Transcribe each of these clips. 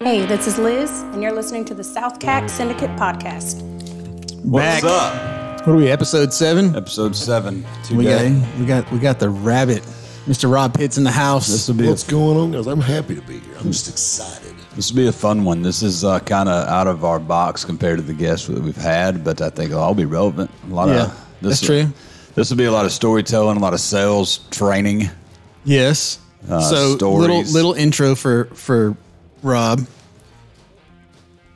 Hey, this is Liz, and you're listening to the South CAC Syndicate Podcast. What's Back. up? What are we? Episode seven. Episode seven. We got we got we got the rabbit. Mr. Rob Pitts in the house. This will be a, What's going on, guys? I'm happy to be here. I'm just excited. this will be a fun one. This is uh, kind of out of our box compared to the guests that we've had, but I think it'll all be relevant. A lot Yeah, of this. that's true. This will be a lot of storytelling, a lot of sales training. yes. Uh, so stories. little little intro for for Rob.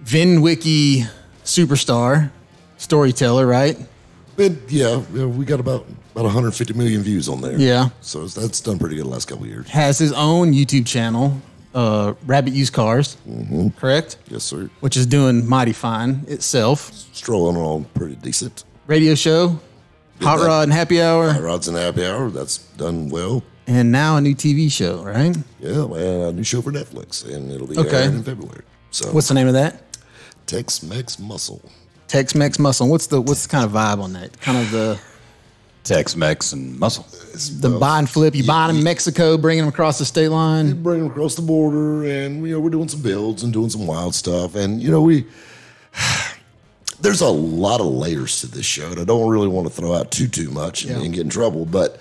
VinWiki superstar, storyteller, right? But yeah, yeah, we got about about 150 million views on there. Yeah. So that's done pretty good the last couple of years. Has his own YouTube channel, uh, Rabbit Used Cars, Mm-hmm. correct? Yes, sir. Which is doing mighty fine itself. Strolling along pretty decent. Radio show, Hot that. Rod and Happy Hour, Hot Rods and Happy Hour, that's done well. And now a new TV show, right? Yeah, man, a new show for Netflix, and it'll be Okay. airing in February. So What's the name of that? Tex-Mex Muscle. Tex Mex Muscle. What's the what's the kind of vibe on that? Kind of the Tex Mex and muscle. the buy and flip. You buy them in Mexico, bringing them across the state line. You Bring them across the border, and you know we're doing some builds and doing some wild stuff, and you know we. There's a lot of layers to this show, and I don't really want to throw out too too much and, Yeah. and get in trouble, but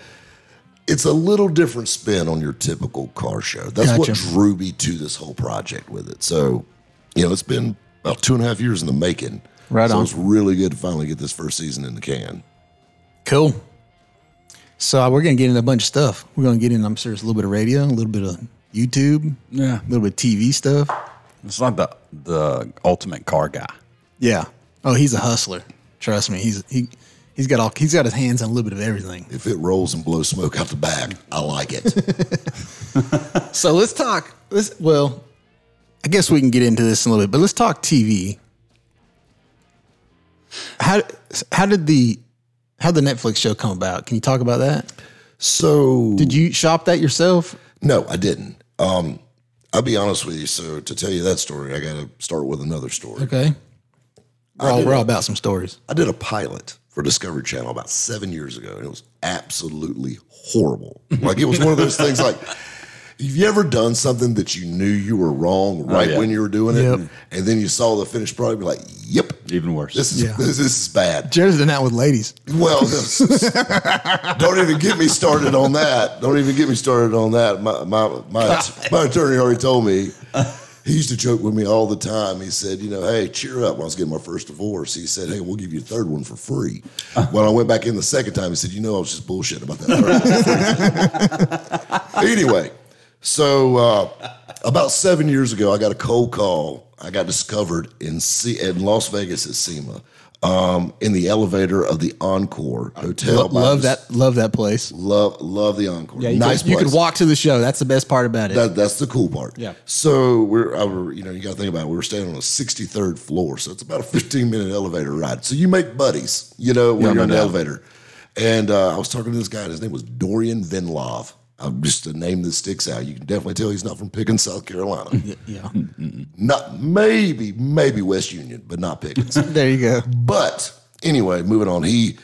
it's a little different spin on your typical car show. That's what drew me to this whole project with it. So, you know, it's been about two and a half years in the making. Right on. so on. it's really good to finally get this first season in the can. Cool. So uh, we're gonna get into a bunch of stuff. We're gonna get in. I'm sure, a little bit of radio, a little bit of YouTube, Yeah. a little bit of TV stuff. It's like the the ultimate car guy. Yeah. Oh, he's a hustler. Trust me. He's he he's got all he's got his hands on a little bit of everything. If it rolls and blows smoke out the back, I like it. So let's talk. Let's well, I guess we can get into this in a little bit, but let's talk TV. How how did the how the Netflix show come about? Can you talk about that? so Did you shop that yourself? No, I didn't. Um, I'll be honest with you. So to tell you that story, I got to start with another story. Okay. We're all, we're all about some stories. I did a pilot for Discovery Channel about seven years ago, and it was absolutely horrible. Like it was one of those things. Like, have you ever done something that you knew you were wrong oh, right yeah. when you were doing it, Yep. and then you saw the finished product, be like, "Yep, Even worse. this is Yeah. this, this is bad." Jared's done that with ladies. Well, don't even get me started on that. Don't even get me started on that. My my my, my attorney already told me. He used to joke with me all the time. He said, "You know, hey, cheer up." When I was getting my first divorce, he said, "Hey, we'll give you a third one for free." When I went back in the second time, he said, "You know, I was just bullshitting about that." Third one for free." anyway, so uh, about seven years ago, I got a cold call. I got discovered in C- in Las Vegas at SEMA. Um, in the elevator of the Encore Hotel. Lo- love that. Love that place. Love love the Encore. Yeah, you, nice could, you could walk to the show. That's the best part about it. That, that's the cool part. Yeah. So we're, I were, you know, you got to think about it. We were staying on the 63rd floor, so it's about a 15 minute elevator ride. So you make buddies, you know, when Yeah, you're no in the elevator. And uh, I was talking to this guy. His name was Dorian Vinlov. I'm just a name that sticks out. You can definitely tell he's not from Pickens, South Carolina. yeah. not maybe, maybe West Union, but not Pickens. there you go. But anyway, moving on. He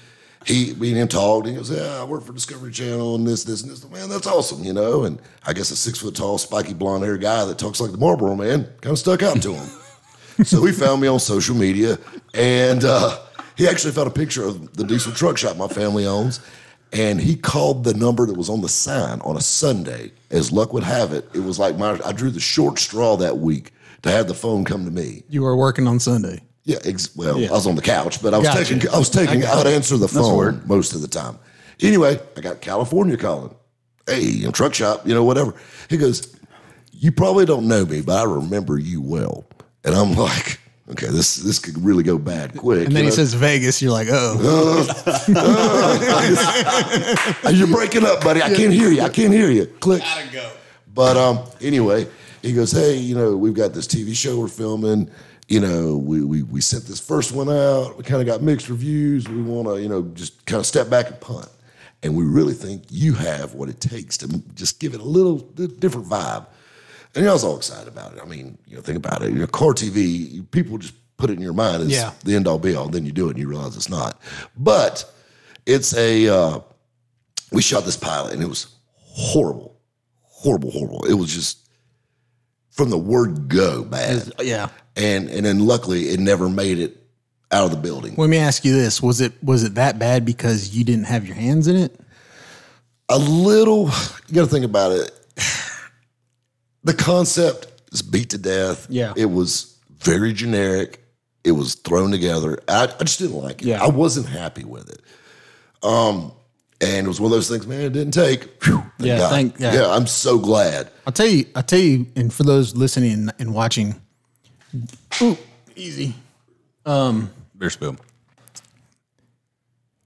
he me and him talked. And he goes, "Yeah, I work for Discovery Channel and this, this, and this." Man, that's awesome, you know. And I guess a six foot tall, spiky blonde haired guy that talks like the Marlboro Man kind of stuck out to him. so he found me on social media, and uh, he actually found a picture of the diesel truck shop my family owns. And he called the number that was on the sign on a Sunday. As luck would have it, it was like my I drew the short straw that week to have the phone come to me. You were working on Sunday. Yeah, ex- well, Yeah. I was on the couch, but I was Gotcha. taking, I was taking, I I'd answer the phone most of the time. Anyway, I got California calling. Hey, you know, truck shop, you know, whatever. He goes, you probably don't know me, but I remember you well. And I'm like, okay, this this could really go bad quick. And then you he know? says Vegas. You're like, oh, You're breaking up, buddy. I can't hear you. I can't hear you. Click. Gotta go. But um, anyway, he goes, hey, you know, we've got this TV show we're filming. You know, we we we sent this first one out. We kind of got mixed reviews. We want to, you know, just kind of step back and punt. And we really think you have what it takes to just give it a little different vibe. And you know, I was all excited about it. I mean, you know, think about it. Your know, car TV, people just put it in your mind as Yeah. the end all be all. Then you do it and you realize it's not. But it's a, uh, we shot this pilot and it was horrible, horrible, horrible. It was just from the word go bad. Yeah. And and then luckily it never made it out of the building. Let me ask you this: Was it was it that bad because you didn't have your hands in it? A little you gotta think about it. The concept is beat to death. Yeah. It was very generic. It was thrown together. I, I just didn't like it. Yeah. I wasn't happy with it. Um, and it was one of those things, man, it didn't take. Phew, thank Yeah, God. thank- yeah. yeah, I'm so glad. I'll tell you. I'll tell you. And for those listening and watching, ooh, easy. Um, Beer spill.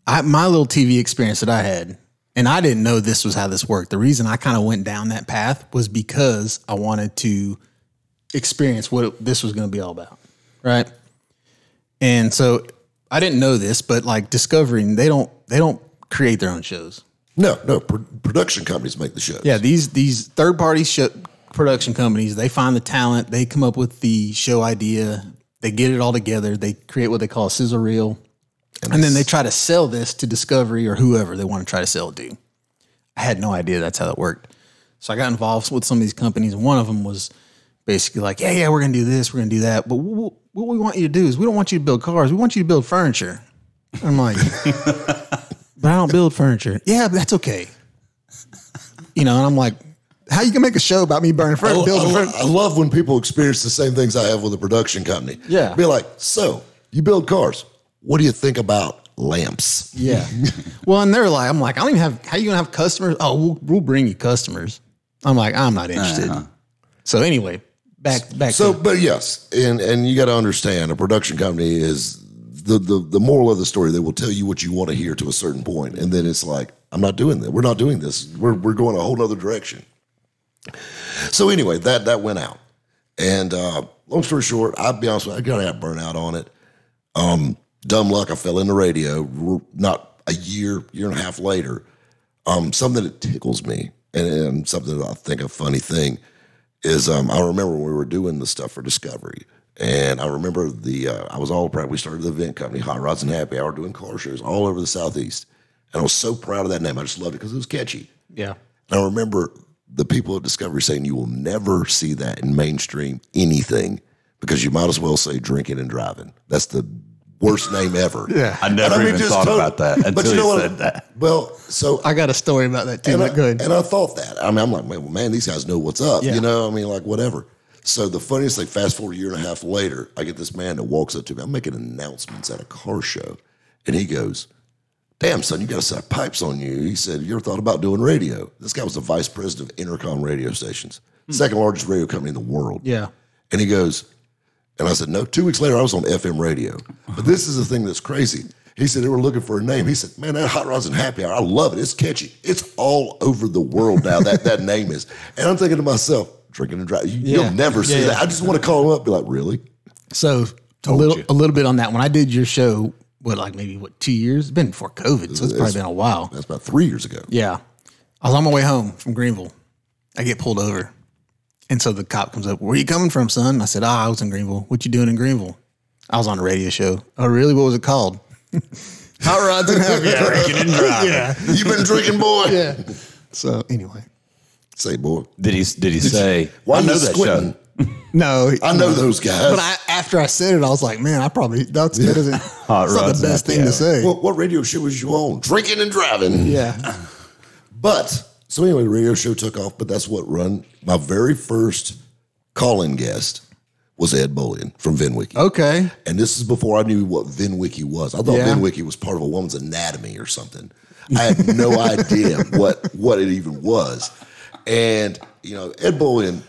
I, my little TV experience that I had, and I didn't know this was how this worked. The reason I kind of went down that path was because I wanted to experience what it, this was going to be all about, right? And so I didn't know this, but like discovering, they don't they don't create their own shows. No, no, pr- production companies make the shows. Yeah, these these third party show, production companies, they find the talent, they come up with the show idea, they get it all together, they create what they call a sizzle reel, and, then they try to sell this to Discovery or whoever they want to try to sell it to. I had no idea that's how it worked, so I got involved with some of these companies. and One of them was basically like, "Yeah, yeah, we're gonna do this, we're gonna do that, but what, what we want you to do is we don't want you to build cars, we want you to build furniture." I'm like. but I don't build furniture. Yeah, but that's okay. You know, and I'm like, how you can make a show about me burning furniture, oh, I, building lo- furniture? I love when people experience the same things I have with a production company. Yeah. Be like, so you build cars. What do you think about lamps? Yeah. well, and they're like, I'm like, I don't even have. How you gonna have customers? Oh, we'll, we'll bring you customers. I'm like, I'm not interested. So anyway, back back. So, to, but yes, and and you got to understand, a production company is the, the the moral of the story. They will tell you what you want to hear to a certain point, and then it's like, I'm not doing that. We're not doing this. We're we're going a whole other direction. So anyway, that that went out, and uh, long story short, I'll be honest with you, I got out burnout on it. Um, dumb luck, I fell into radio. Not a year, year and a half later, um, something that tickles me, and, and something that I think a funny thing is um, I remember when we were doing the stuff for Discovery, and I remember the uh, I was all proud. We started the event company, Hot Rods and Happy Hour, doing car shows all over the southeast, and I was so proud of that name. I just loved it because it was catchy. yeah. And I remember the people at Discovery saying you will never see that in mainstream anything because you might as well say drinking and driving. That's the worst name ever. Yeah. I never And even just thought total- about that until you know what? said that. Well, so I got a story about that too. and, But I, go ahead. and I thought that. I mean, I'm like, man, man, these guys know what's up. Yeah. You know, I mean, like whatever. So the funniest thing, fast forward a year and a half later, I get this man that walks up to me. I'm making announcements at a car show, and he goes, "Damn, son, you got a set of pipes on you." He said, "You ever thought about doing radio?" This guy was the vice president of Entercom radio stations, hmm. second largest radio company in the world. yeah. And he goes, and I said, no. Two weeks later, I was on FM radio. But this is the thing that's crazy. He said they were looking for a name. He said, man, that Hot Rods and Happy Hour, I love it. It's catchy. It's all over the world now, that that name is. And I'm thinking to myself, drinking and driving, you, Yeah. will never see Yeah, that. yeah. I just want to call him up be like, really? So a little a little bit on that. When I did your show, what like maybe what two years? It's been before COVID, so it's probably been a while. That's about three years ago. Yeah. I was on my way home from Greenville. I get pulled over. And so the cop comes up, Where you coming from, son? I said, Ah, I was in Greenville. What you doing in Greenville? I was on a radio show. Oh, really? What was it called? Hot rods and happy hour. Yeah. You've been drinking, boy. Yeah. So anyway. Say, boy. Did he? Did he say? Why I know that squinting? show. No. I know those guys. But I, after I said it, I was like, man, I probably that's that isn't Hot that's not the best happy thing to say. what, what radio show was you on? Drinking and driving. yeah. But so anyway, the radio show took off, but that's what run. My very first call-in guest was Ed Bolian from VinWiki. Okay. And this is before I knew what VinWiki was. I thought Yeah. VinWiki was part of a woman's anatomy or something. I had no idea what what it even was. And you know, Ed Bolian,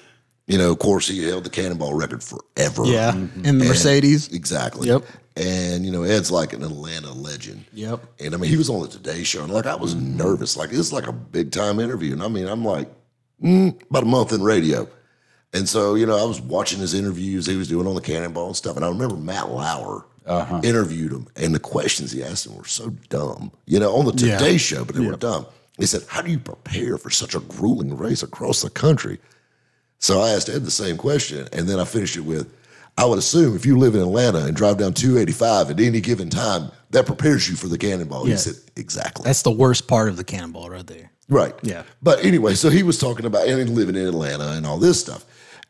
you know, of course, he held the Cannonball record forever. Yeah. Mm-hmm. In the And- Mercedes. Exactly. Yep. And you know, Ed's like an Atlanta legend. Yep. And I mean, he was on the Today Show, and like I was nervous. Like it's like a big time interview, and I mean, I'm like mm, about a month in radio, and so you know, I was watching his interviews he was doing on the Cannonball and stuff, and I remember Matt Lauer interviewed him, and the questions he asked him were so dumb. You know, on the Yeah. Today Show, but they were dumb. He said, "How do you prepare for such a grueling race across the country?" So I asked Ed the same question, and then I finished it with, I would assume if you live in Atlanta and drive down 285 at any given time, that prepares you for the cannonball. Yeah. He said, exactly. That's the worst part of the cannonball right there. right. Yeah. But anyway, so he was talking about and living in Atlanta and all this stuff.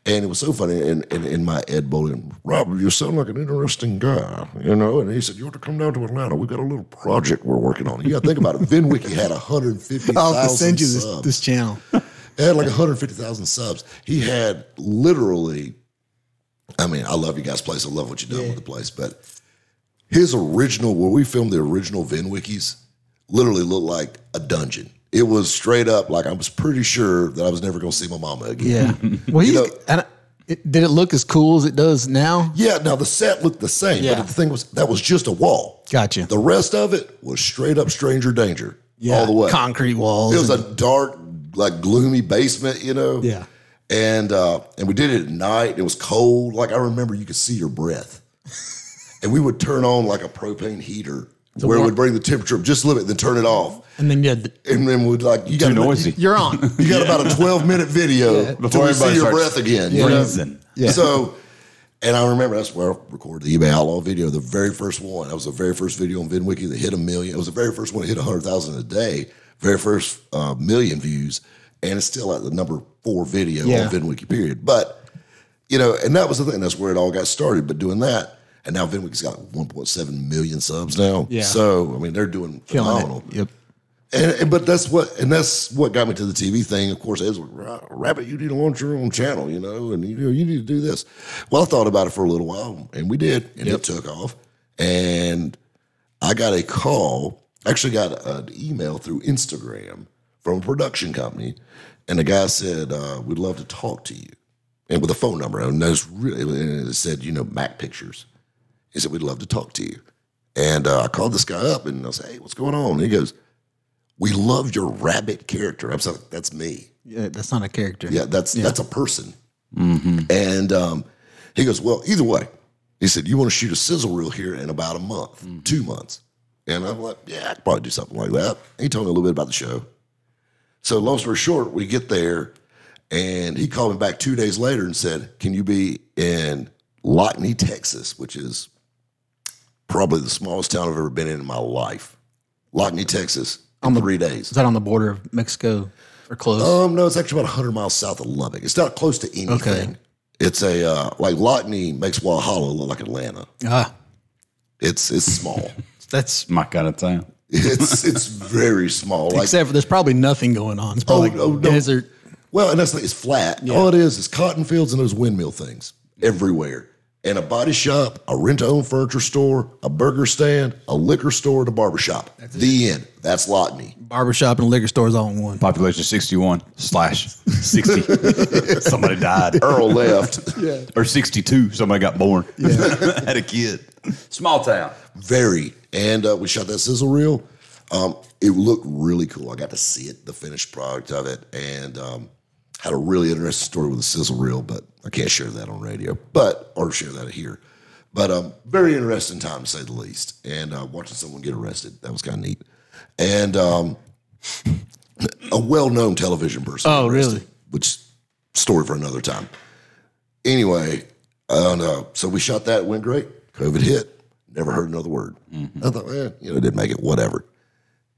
And it was so funny. And in, in, my Ed Bolian, Robert, you sound like an interesting guy, you know. And he said, "You ought to come down to Atlanta. We've got a little project we're working on." You got to think about it. VinWiki had 150,000 I'll have to send you this, subs. this channel. It had like 150,000 subs. He had literally, I mean, I love you guys' place. I love what you've done with the place, but his original, where we filmed the original VinWikis, literally looked like a dungeon. It was straight up like I was pretty sure that I was never going to see my mama again. Yeah. Well, he's, know- and it, did it look as cool as it does now? Yeah, now the set looked the same, Yeah. but the thing was that was just a wall. Gotcha. The rest of it was straight up stranger danger Yeah. all the way. Concrete walls. It was a dark, like gloomy basement, you know. Yeah. And uh, and we did it at night. It was cold. Like I remember, you could see your breath. and we would turn on like a propane heater where it would bring the temperature up just a little bit, and then turn it off. and then you had the, And then we'd like you got Too noisy. you're on. You got about a 12 minute video Before before you see your breath again. you know? Freezing. So, and I remember that's where I recorded the eBay Outlaw video, the very first one. That was the very first video on VinWiki that hit a million. It was the very first one that hit 100,000 a day, very first uh, million views. And it's still at the number four video Yeah. on VinWiki, period. But, you know, and that was the thing. That's where it all got started. But doing that, and now VinWiki's got 1.7 million subs now. Yeah. So, I mean, they're doing phenomenal. Yep. And, and but that's what and that's what got me to the TV thing. Of course, Ed's like, Rabbit, you need to launch your own channel, you know, and you know you need to do this. Well, I thought about it for a little while, and we did, and it took off. And I got a call, actually got an email through Instagram from a production company, and the guy said, uh, "We'd love to talk to you," and with a phone number, and it, really, and it said, you know, Mac Pictures. He said, "We'd love to talk to you." And uh, I called this guy up, and I said, "Hey, what's going on?" And he goes we love your rabbit character. I'm like, that's me. Yeah, that's not a character. Yeah, that's that's a person. And um, he goes, well, either way, he said, you want to shoot a sizzle reel here in about a month, two months. And I'm like, yeah, I could probably do something like that. He told me a little bit about the show. So long story short, we get there, and he called me back two days later and said, can you be in Lockney, Texas, which is probably the smallest town I've ever been in in my life. Lockney, Texas, on in three days. Is that on the border of Mexico or close? Um, no, it's actually about 100 miles south of Lubbock. It's not close to anything. Okay. It's a uh, like Lockney makes Walhalla look like Atlanta. ah, It's it's small. that's My kind of town. It's it's very small. Like except for there's probably nothing going on. It's probably Oh, like no, no. desert. well, and that's the- it's flat. All it is is cotton fields and those windmill things everywhere. And a body shop, a rent-to-own furniture store, a burger stand, a liquor store, and a barber shop. The end. That's Lockney. Barbershop and liquor stores all in one. Population 61 slash 60. Somebody died. Earl left. Yeah. Or 62. Somebody got born. Had a kid. Small town. Very. And uh, we shot that sizzle reel. Um, it looked really cool. I got to see it, the finished product of it, and um, had a really interesting story with the sizzle reel, but I can't share that on radio, but or share that here. But um, very interesting time to say the least. And uh, watching someone get arrested, that was kind of neat. And um, a well-known television person. Oh, arrested, really? Which story for another time. Anyway, uh, no, so we shot that. Went great. COVID hit. Never heard another word. I thought, eh, you know, didn't make it. Whatever.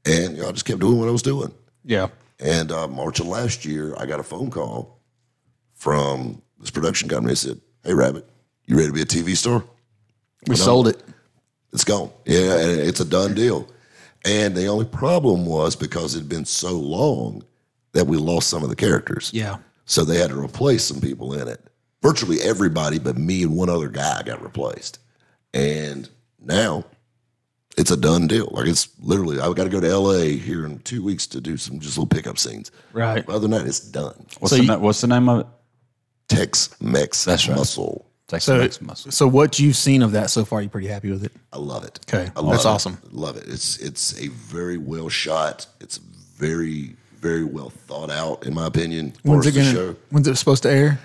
And you know, I just kept doing what I was doing. Yeah. And uh, March of last year, I got a phone call from this production company. They said, "Hey, Rabbit, you ready to be a TV star? We sold it. It's gone. Yeah, and it's a done deal." And the only problem was because it had been so long that we lost some of the characters. Yeah. So they had to replace some people in it. Virtually everybody but me and one other guy got replaced. And now it's a done deal. Like it's literally, I've got to go to LA here in two weeks to do some just little pickup scenes. Right. But other than that, it's done. What's, So the, you- na- what's the name of it? Tex Mex That's right. muscle. Texas So, Mex Muscle. so what you've seen of that so far, you pretty happy with it? I love it. Okay. I love That's it. awesome. Love it. It's it's a very well shot. It's very very well thought out, in my opinion. When's for it gonna? show. When's it supposed to air?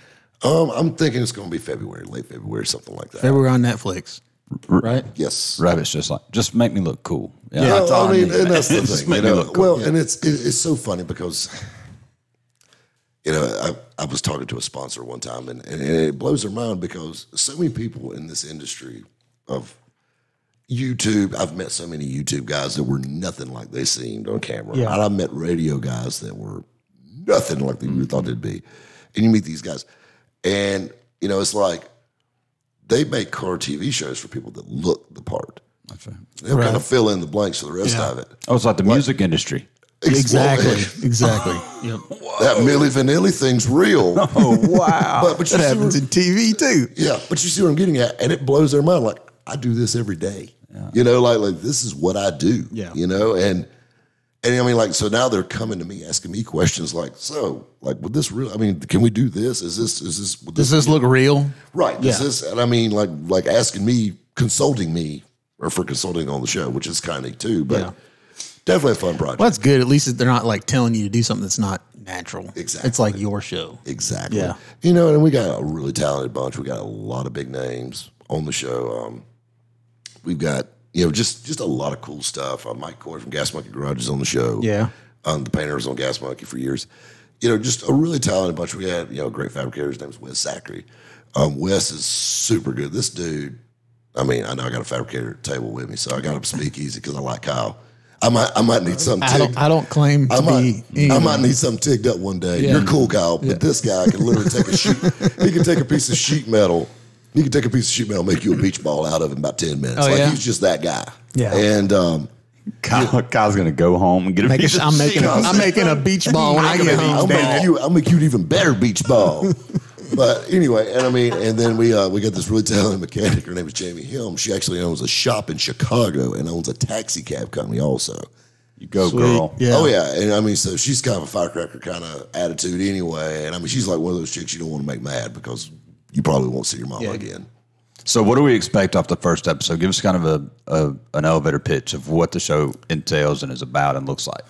Um, I'm thinking it's going to be February, late February, something like that. February on Netflix. Right. Yes. Rabbit's just like, just make me look cool. Yeah. Yeah. that's all Well, I mean, need. and that's the Just thing. make You me know? look cool. Well, and it's it, it's so funny because you know I, I was talking to a sponsor one time, and, and it blows their mind because so many people in this industry of YouTube, I've met so many YouTube guys that were nothing like they seemed on camera, Yeah. and I met radio guys that were nothing like they you thought they'd be, and you meet these guys. And you know, it's like they make car TV shows for people that look the part. That's right. They'll kind of fill in the blanks for the rest Yeah. of it. Oh, it's like the music industry. Exactly. Exactly. Yep. that Milli Vanilli thing's real. Oh wow! But but That happens where- in TV too. yeah, but you see what I'm getting at, and it blows their mind. Like I do this every day. You know, like like this is what I do. Yeah. You know, and and I mean, like so now they're coming to me asking me questions like, so like, would this real? I mean, can we do this? Is this is this? Does this look real? Right. This Yeah. is, and I mean, like, like asking me, consulting me, or for consulting on the show, which is kind of too, but Yeah. definitely a fun project. Well, that's good. At least they're not like telling you to do something that's not natural. Exactly. It's like your show. exactly. Yeah. You know, and we got a really talented bunch. We got a lot of big names on the show. Um, we've got you know just just a lot of cool stuff. Uh, Mike Coy from Gas Monkey Garage is on the show. Yeah. Um, the painter was on Gas Monkey for years. You know, just a really talented bunch. We had you know a great fabricator. His name name's Wes Zachary. Um, Wes is super good. This dude. I mean, I know I got a fabricator table with me, so I got him speak easy because I like Kyle. I might I might need something. I don't. I don't claim to I might, be. I might need something tigged up one day. Yeah. You're cool, Kyle, but this guy can literally take a sheet. He can take a piece of sheet metal. He can take a piece of sheet metal, make you a beach ball out of it in about ten minutes. Oh, like yeah? he's just that guy. Yeah. And um, Kyle, Kyle's gonna go home and get a Make piece it, of I'm making. A, shit. I'm making a beach ball when I get I'll home. make damn it. you. I'll make you an even better beach ball. but anyway, and I mean, and then we uh, we got this really talented mechanic. Her name is Jamie Helm. She actually owns a shop in Chicago and owns a taxi cab company also. You go, Sweet. girl. Yeah. Oh yeah, and I mean, so she's kind of a firecracker kind of attitude anyway. And I mean, she's like one of those chicks you don't want to make mad because you probably won't see your mama Yeah. again. So, what do we expect off the first episode? Give us kind of a, a an elevator pitch of what the show entails and is about and looks like.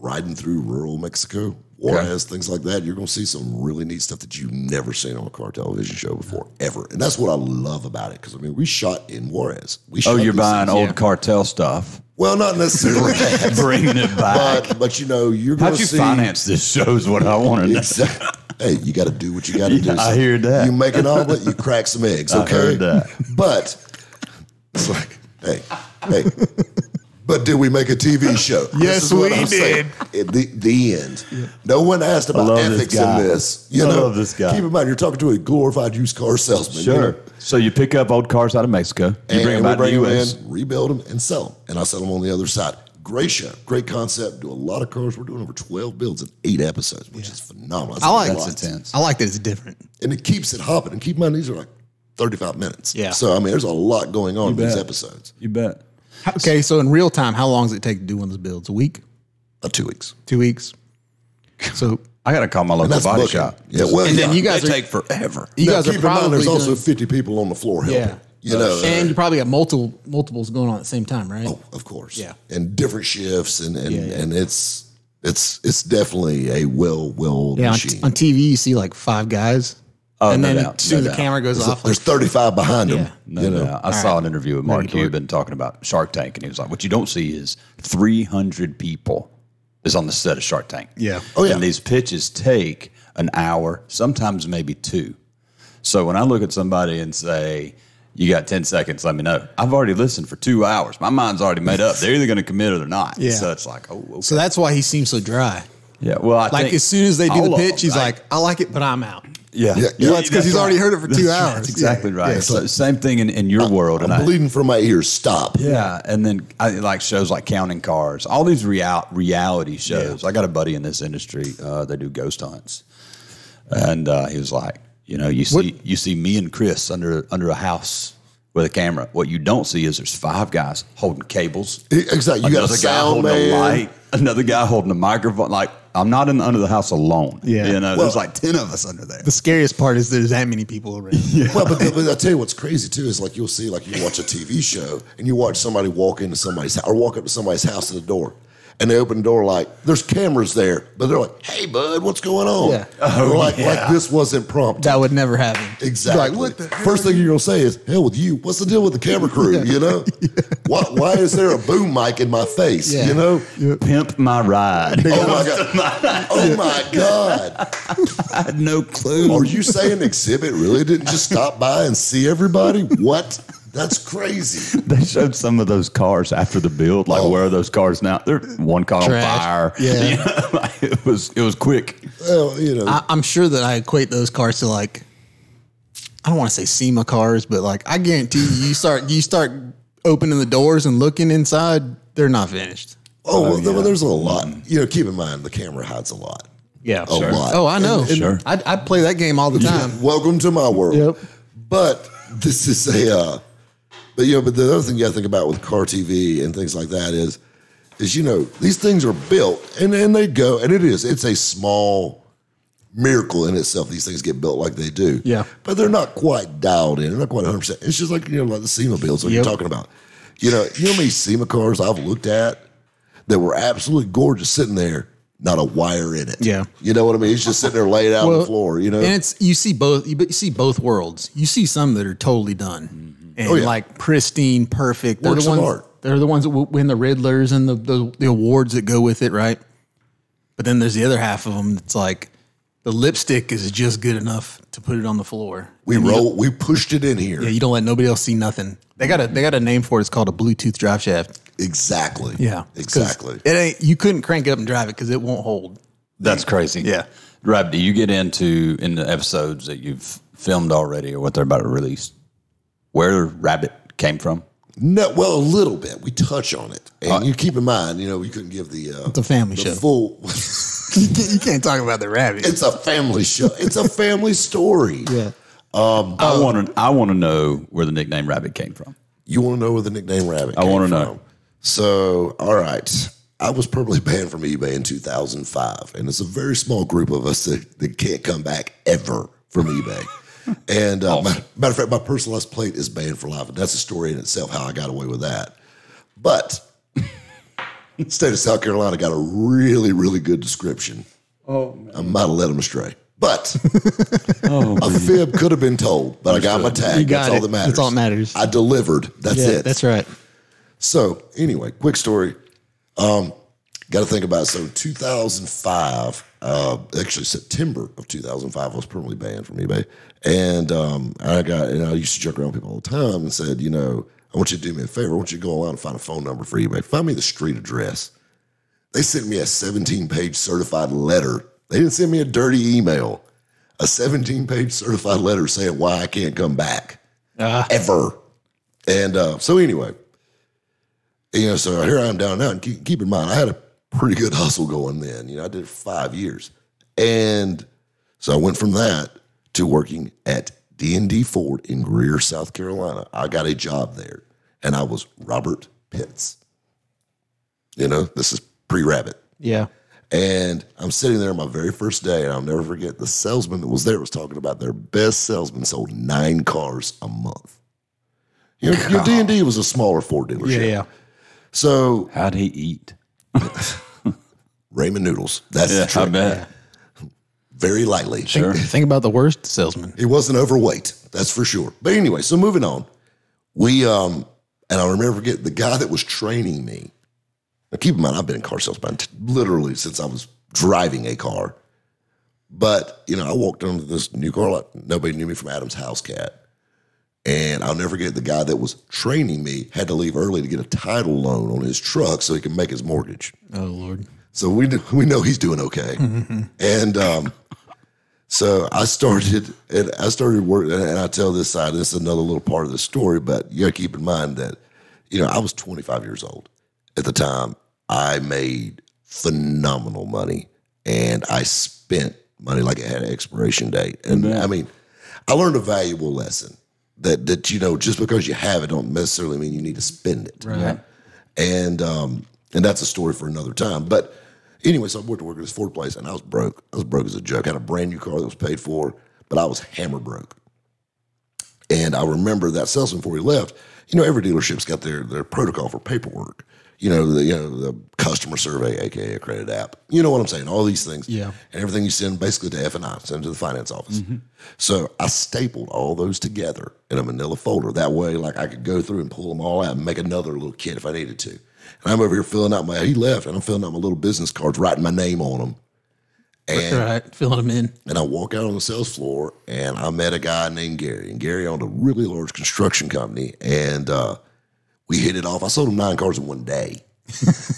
Riding through rural Mexico, Juarez, things like that, you're going to see some really neat stuff that you've never seen on a car television show before, ever. And that's what I love about it because I mean, we shot in Juarez. We Oh, you're buying things- old cartel stuff, Well, not necessarily bringing it back. but but you know, you're going to see. How'd to you see. finance this show? Is what I want to know. Exactly. Hey, you got to do what you got to Yeah, do. I hear that. You make an omelet, you crack some eggs. Okay, I heard that. But it's like, hey, hey. But did we make a TV show? Yes, we I'm saying. At the, the end. No one asked about love this ethics in this. You I know, love this guy. Keep in mind, you're talking to a glorified used car salesman. you know? So you pick up old cars out of Mexico, you And bring them back to the U.S. rebuild them, and sell them. And I sell them on the other side. Great show, great concept. Do a lot of cars. We're doing over 12 builds in eight episodes, which is phenomenal. That's I like. a That's intense. I like that it's different. and it keeps it hopping. And keep in mind, these are like 35 minutes. Yeah. So, I mean, there's a lot going on in these episodes. You bet. Okay, so in real time, how long does it take to do one of those builds? A week? Uh, two weeks. Two weeks? So I got to call my local body booking. shop. Yeah, well, And yeah. then you guys they are- take forever. you Now, guys keep are in mind, probably there's also 50 people on the floor helping. Yeah. You know, and uh, you probably got multiple multiples going on at the same time, right? oh, of course. Yeah. And different shifts, and and, Yeah, yeah. and it's it's it's definitely a well well yeah. On, machine. on TV, you see like five guys, Oh, and no then doubt, as soon no the doubt. camera goes there's, off, there's like, 35 behind them. Yeah. No, you know, no. I saw an interview with Mark Maybe Dork. Cuban talking about Shark Tank, and he was like, "What you don't see is 300 people is on the set of Shark Tank. Yeah. Oh, yeah. And these pitches take an hour, sometimes maybe two. So when I look at somebody and say, "You got 10 seconds, let me know," I've already listened for two hours. My mind's already made up. They're either going to commit it or not. Yeah. So it's like, oh, okay. so that's why he seems so dry. yeah. Well, I Like think as soon as they do the pitch, them, he's right? like, "I like it, but I'm out." Yeah, Yeah, Yeah, that's 'cause he's already heard it for two That's- hours. That's exactly Yeah. right. Yeah, so so- same thing in, in your world, and I'm I, bleeding from my ears. Stop. Yeah, and then I like shows like Counting Cars, all these real, reality shows. I got a buddy in this industry. Uh, they do ghost hunts, and uh, he was like, you know, you see you see me and Chris under under a house with a camera. What you don't see is there's five guys holding cables. Exactly. You got a another guy sound holding man. a light, another guy holding a microphone. Like I'm not in under the house alone. Yeah. you know, Well- there's like ten of us under there. The scariest part is there's that many people around. Well, but, but I tell you what's crazy too is like you'll see like you watch a TV show and you watch somebody walk into somebody's house or walk up to somebody's house at the door. And they open the door like there's cameras there, but they're like, "Hey, bud, what's going on?" Yeah. They're oh, like, like this wasn't prompted. That would never happen. Exactly. Like, what the? First thing you're gonna say is, "Hell with you! What's the deal with the camera crew?" You know, why, why is there a boom mic in my face? Yeah. You know, oh Pimp my ride. oh my god, oh my god, I had no clue. are you saying Xzibit really didn't just stop by and see everybody? What? That's crazy. They showed some of those cars after the build. Like, Oh. where are those cars now? They're one car Trash. on fire. Yeah. You know, like, it was it was quick. Well, you know, I, I'm sure that I equate those cars to like, I don't want to say SEMA cars, but like I guarantee you, you start you start opening the doors and looking inside, they're not finished. oh, well, there- there's a lot. You know, keep in mind the camera hides a lot. Yeah, A lot. Oh, I know. And- and- Sure. I I play that game all the time. Welcome to my world. Yep. But this is a, uh, but you know, but the other thing you got to think about with car TV and things like that is, is you know these things are built and and they go and it is it's a small miracle in itself. These things get built like they do. Yeah. But they're not quite dialed in. They're not quite 100. percent It's just like you know like the SEMA builds like Yep. you're talking about. You know, you know how many SEMA cars I've looked at that were absolutely gorgeous sitting there. Not a wire in it. Yeah. You know what I mean? It's just sitting there laid out on the floor, you know? and it's you see both you you see both worlds. You see some that are totally done and Oh, yeah. like pristine, perfect. They're Works the of ones. art. They're the ones that win the Ridlers and the, the the awards that go with it, right? But then there's the other half of them that's like the lipstick is just good enough to put it on the floor. we And roll, we pushed it in here. Yeah, you don't let nobody else see nothing. They got a they got a name for it. It's called a Bluetooth drive shaft. Exactly. Yeah, Exactly. It ain't you couldn't crank it up and drive it because it won't hold. That's crazy. Yeah. Rob, do you get into in the episodes that you've filmed already or what they're about to release? Where Rabbit came from? No, well, a little bit. We touch on it, and uh, you keep in mind, you know, we couldn't give the uh, It's a family the show. full. you, can't, you can't talk about the rabbit. it's a family show. It's a family story. yeah. Um, I uh, want to I want to know where the nickname Rabbit came from. You want to know where the nickname Rabbit? I wanna know. So, all right, I was permanently banned from eBay in 2005, and it's a very small group of us that, that can't come back ever from eBay. And uh, matter, matter of fact, my personalized plate is banned for life, and that's a story in itself how I got away with that. But state of South Carolina got a really, really good description. Oh, I might have led them astray. But a fib could have been told, but I got my tag. Got that's all that matters. That's all that matters. I delivered. That's Yeah, it. that's right. So anyway, quick story. Um, got to think about it. so 2005, uh, actually September of 2005, I was permanently banned from eBay, and um, I got and I used to joke around with people all the time and said, you know, I want you to do me a favor. I want you to go online and find a phone number for eBay. Find me the street address. They sent me a 17 page certified letter. They didn't send me a dirty email. A 17 page certified letter saying why I can't come back ever. And uh, so anyway, you know, so here I am down now. And keep, keep in mind, I had a pretty good hustle going then. You know, I did it for five years, and so I went from that to working at D and D Ford in Greer, South Carolina. I got a job there, and I was Robert Pitts. You know, this is pre-Rabbit. Yeah. And I'm sitting there my very first day, and I'll never forget the salesman that was there was talking about their best salesman sold nine cars a month. You know, your D and D was a smaller Ford dealership. Yeah. Yeah. So How'd he eat? ramen noodles. That's Yeah, the trick. I bet. Very lightly. Sure. Think about the worst salesman. He wasn't overweight, that's for sure. But anyway, so moving on. We um and I remember forget the guy that was training me. Now keep in mind, I've been in car sales t- literally since I was driving a car. But you know, I walked onto this new car lot. Nobody knew me from Adam's House Cat. And I'll never forget the guy that was training me had to leave early to get a title loan on his truck so he could make his mortgage. Oh Lord. So we we know he's doing okay. And um, so I started and I started working. And I tell this side. This is another little part of the story, but you got to keep in mind that you know I was 25 years old at the time. I made phenomenal money, and I spent money like it had an expiration date. And I mean, I learned a valuable lesson that that you know just because you have it don't necessarily mean you need to spend it. Right. And um, and that's a story for another time. But anyway, so I went to work at this Ford place, and I was broke. I was broke as a joke. I had a brand new car that was paid for, but I was hammer broke. And I remember that salesman before he left. You know, every dealership's got their their protocol for paperwork. You know, the you know the customer survey, aka a credit app. You know what I'm saying? All these things. Yeah. And everything you send basically to F and I, send to the finance office. So I stapled all those together in a manila folder. That way, like I could go through and pull them all out and make another little kit if I needed to. And I'm over here filling out my he left and I'm filling out my little business cards, writing my name on them. And right, filling them in. and I walk out on the sales floor and I met a guy named Gary. And Gary owned a really large construction company. And uh, we hit it off. I sold him nine cars in one day.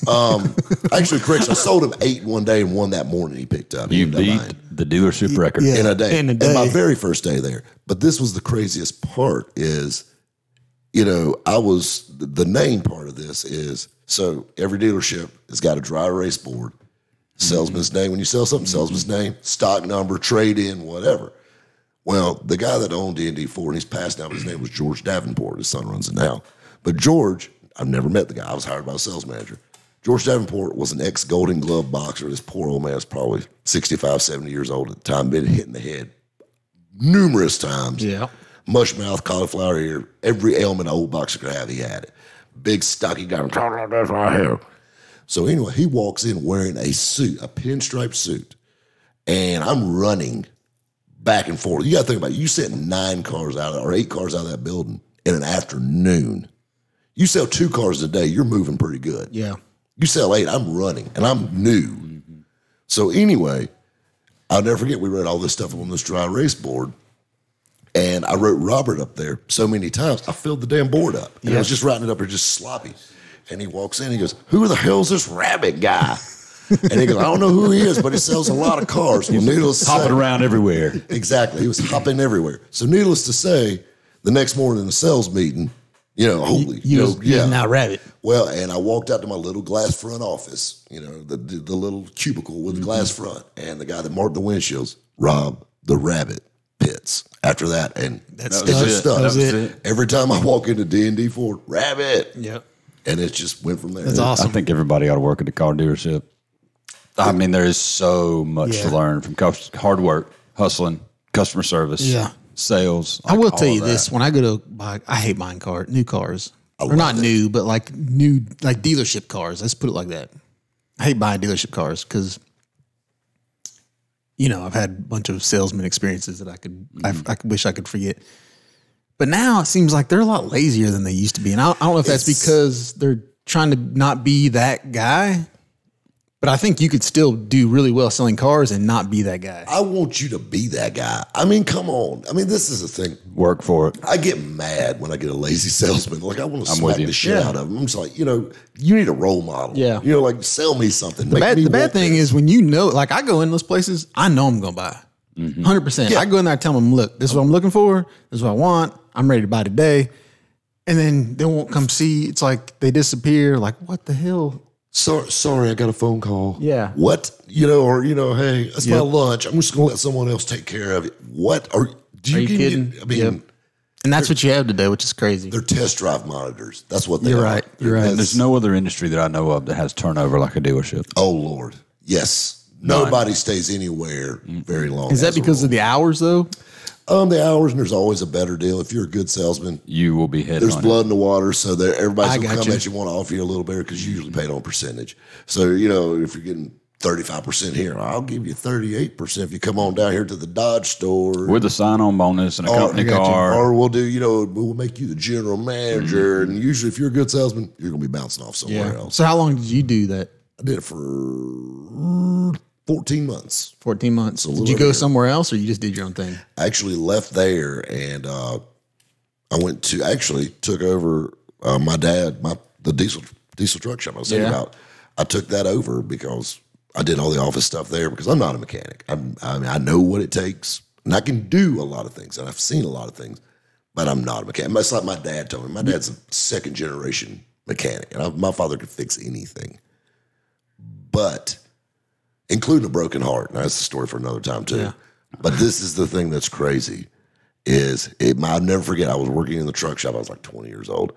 Um, actually, correction, I sold him eight one day and one that morning he picked up. He You beat buying the dealership record. yeah. in a day. In a And my very first day there. But this was the craziest part is, you know, I was the name part of this is so every dealership has got a dry erase board, salesman's name. When you sell something, salesman's name, stock number, trade in, whatever. Well, the guy that owned D and D Ford and he's passed now, but his name was George Davenport. His son runs it now. But George, I've never met the guy. I was hired by a sales manager. George Davenport was an ex Golden Glove boxer. This poor old man was probably 65, 70 years old at the time, been hit in the head numerous times. Yeah. Mush mouth, cauliflower ear, every ailment an old boxer could have, he had it. Big stocky guy. That's right here. So anyway, he walks in wearing a suit, a pinstripe suit, and I'm running back and forth. You got to think about it. You sent nine cars out or eight cars out of that building in an afternoon. You sell two cars a day, you're moving pretty good. Yeah. You sell eight, I'm running, and I'm new. So anyway, I'll never forget we wrote all this stuff on this dry erase board. And I wrote Robert up there so many times, I filled the damn board up. And I was just writing it up there just sloppy. And he walks in, he goes, Who the hell's this rabbit guy? and he goes, I don't know who he is, but he sells a lot of cars. Well, needless to say, Hopping around everywhere. Exactly. He was hopping everywhere. So needless to say, the next morning in the sales meeting, you know, holy, You, know, was, you was now rabbit. well, and I walked out to my little glass front office, you know, the the, the little cubicle with the glass Mm-hmm. front, and the guy that marked the windshields, Rob the Rabbit Pitts. After that, and That's it's it. just stuck. That was it. Every time I walk into D and D Ford, Rabbit, Yep. and it just went from there. That's awesome. I think everybody ought to work at the car dealership. I mean, there is so much to learn from hard work, hustling, customer service, Yeah. Sales. I will tell you this: when I go to buy, I hate buying car new cars, or not that. new, but like new, like dealership cars. Let's put it like that. I hate buying dealership cars because, you know, I've had a bunch of salesman experiences that I could, I, mm-hmm. I wish I could forget. But now it seems like they're a lot lazier than they used to be, and I, I don't know if that's It's- because they're trying to not be that guy. But I think you could still do really well selling cars and not be that guy. I want you to be that guy. I mean, come on. I mean, this is the thing. Work for it. I get mad when I get a lazy salesman. Like I want to I'm smack the shit Yeah. out of him. I'm just like, you know, you need a role model. Yeah. You know, like sell me something. The bad, the bad thing is when you know, like I go in those places, I know I'm going to buy. Mm-hmm. 100%. Yeah. I go in there, I tell them, look, this is what I'm looking for. This is what I want. I'm ready to buy today. And then they won't come see. It's like they disappear. Like, what the hell? Sorry, sorry, I got a phone call. Yeah. What? You know, or you know, hey, that's my lunch. I'm just gonna let someone else take care of it. What? Are do you, Are you give me- kidding? I mean, Yep. And that's what you have today, which is crazy. they're test drive monitors. That's what they You're are. right. You're right. That's- There's no other industry that I know of that has turnover like a dealership. Oh Lord, yes. Nobody stays anywhere very long. Is that because of the hours though? Um, the hours, and there's always a better deal. If you're a good salesman, You will be head there's on. blood in the water, so that everybody's gonna come gotcha. at you, want to offer you a little better because you usually paid on percentage. So you know, if you're getting 35 percent here, I'll give you 38 percent if you come on down here to the Dodge store. with a sign-on bonus and a or, company car. or we'll do, you know, we'll make you the general manager. Mm-hmm. And usually, if you're a good salesman, you're gonna be bouncing off somewhere else. So how long did you do that? I did it for 14 months. 14 months. Did you go over. somewhere else or you just did your own thing? I actually left there and uh, I went to actually took over uh, my dad my the diesel diesel truck shop I was saying Yeah. about. I took that over because I did all the office stuff there because I'm not a mechanic. I'm, I mean I know what it takes and I can do a lot of things and I've seen a lot of things, but I'm not a mechanic. It's like my dad told me. My dad's a second generation mechanic and I, my father could fix anything, but including a broken heart. Now, that's the story for another time too. Yeah. But this is the thing that's crazy is it, I'll never forget. I was working in the truck shop. I was like 20 years old,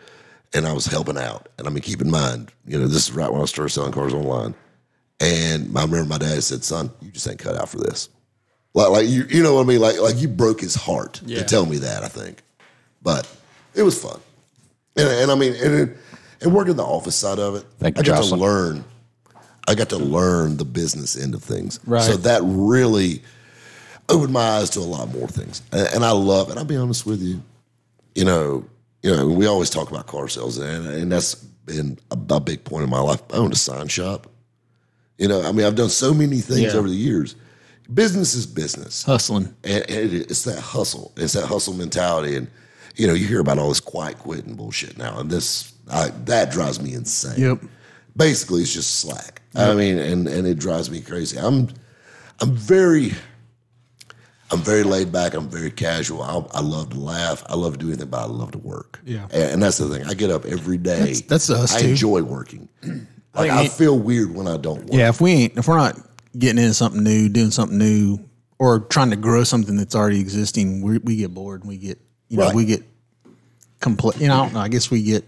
and I was helping out. And I mean, keep in mind, you know, this is right when I started selling cars online. And I remember my dad said, "Son, you just ain't cut out for this." Like, like you, you know what I mean? Like, like you broke his heart Yeah. to tell me that. I think, but it was fun, and, and I mean, and, it, and working the office side of it, Thank I got Jocelyn. to learn. I got to learn the business end of things. Right. So that really opened my eyes to a lot more things, and, and I love it. I'll be honest with you, you know, you know, we always talk about car sales, and, and that's been a, a big point in my life. I owned a sign shop. You know, I mean, I've done so many things Yeah. over the years, business is business. Hustling. And, and it, it's that hustle. It's that hustle mentality. And, you know, you hear about all this quiet quitting bullshit now. And this, I, that drives me insane. Yep. Basically, it's just slack. I mean, and, and it drives me crazy. I'm, I'm very, I'm very laid back. I'm very casual. I, I love to laugh. I love to do anything, but I love to work. Yeah. And, and that's the thing. I get up every day. That's- that's us, I too. enjoy working. Like, think I me- feel weird when I don't work. Yeah, if we ain't if we're not getting into something new, doing something new, or trying to grow something that's already existing, we we get bored and we get you know Right. we get compl- You know, I don't know. I guess we get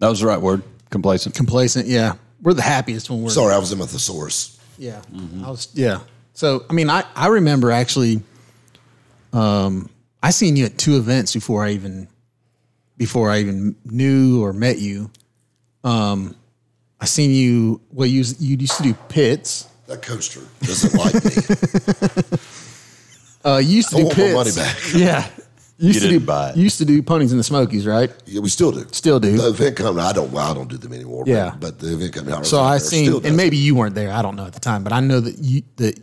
That was the right word. Complacent. complacent. Yeah, we're the happiest when we're Sorry, I was in my thesaurus. Yeah, I was. Yeah. So I mean, I I remember actually, um, I seen you at two events before I even before I even knew or met you. Um, I seen you. Well, you you used to do pits. That coaster doesn't like me. Uh, you used to I do want my pits. money back. Yeah. You used to didn't do, buy it. Used to do ponies in the Smokies, right? Yeah, we still do. Still do. The event company, I don't. Well, I don't do them anymore. but- Yeah. But, the event company. was So I seen, and maybe you weren't there. I don't know at the time, but I know that you that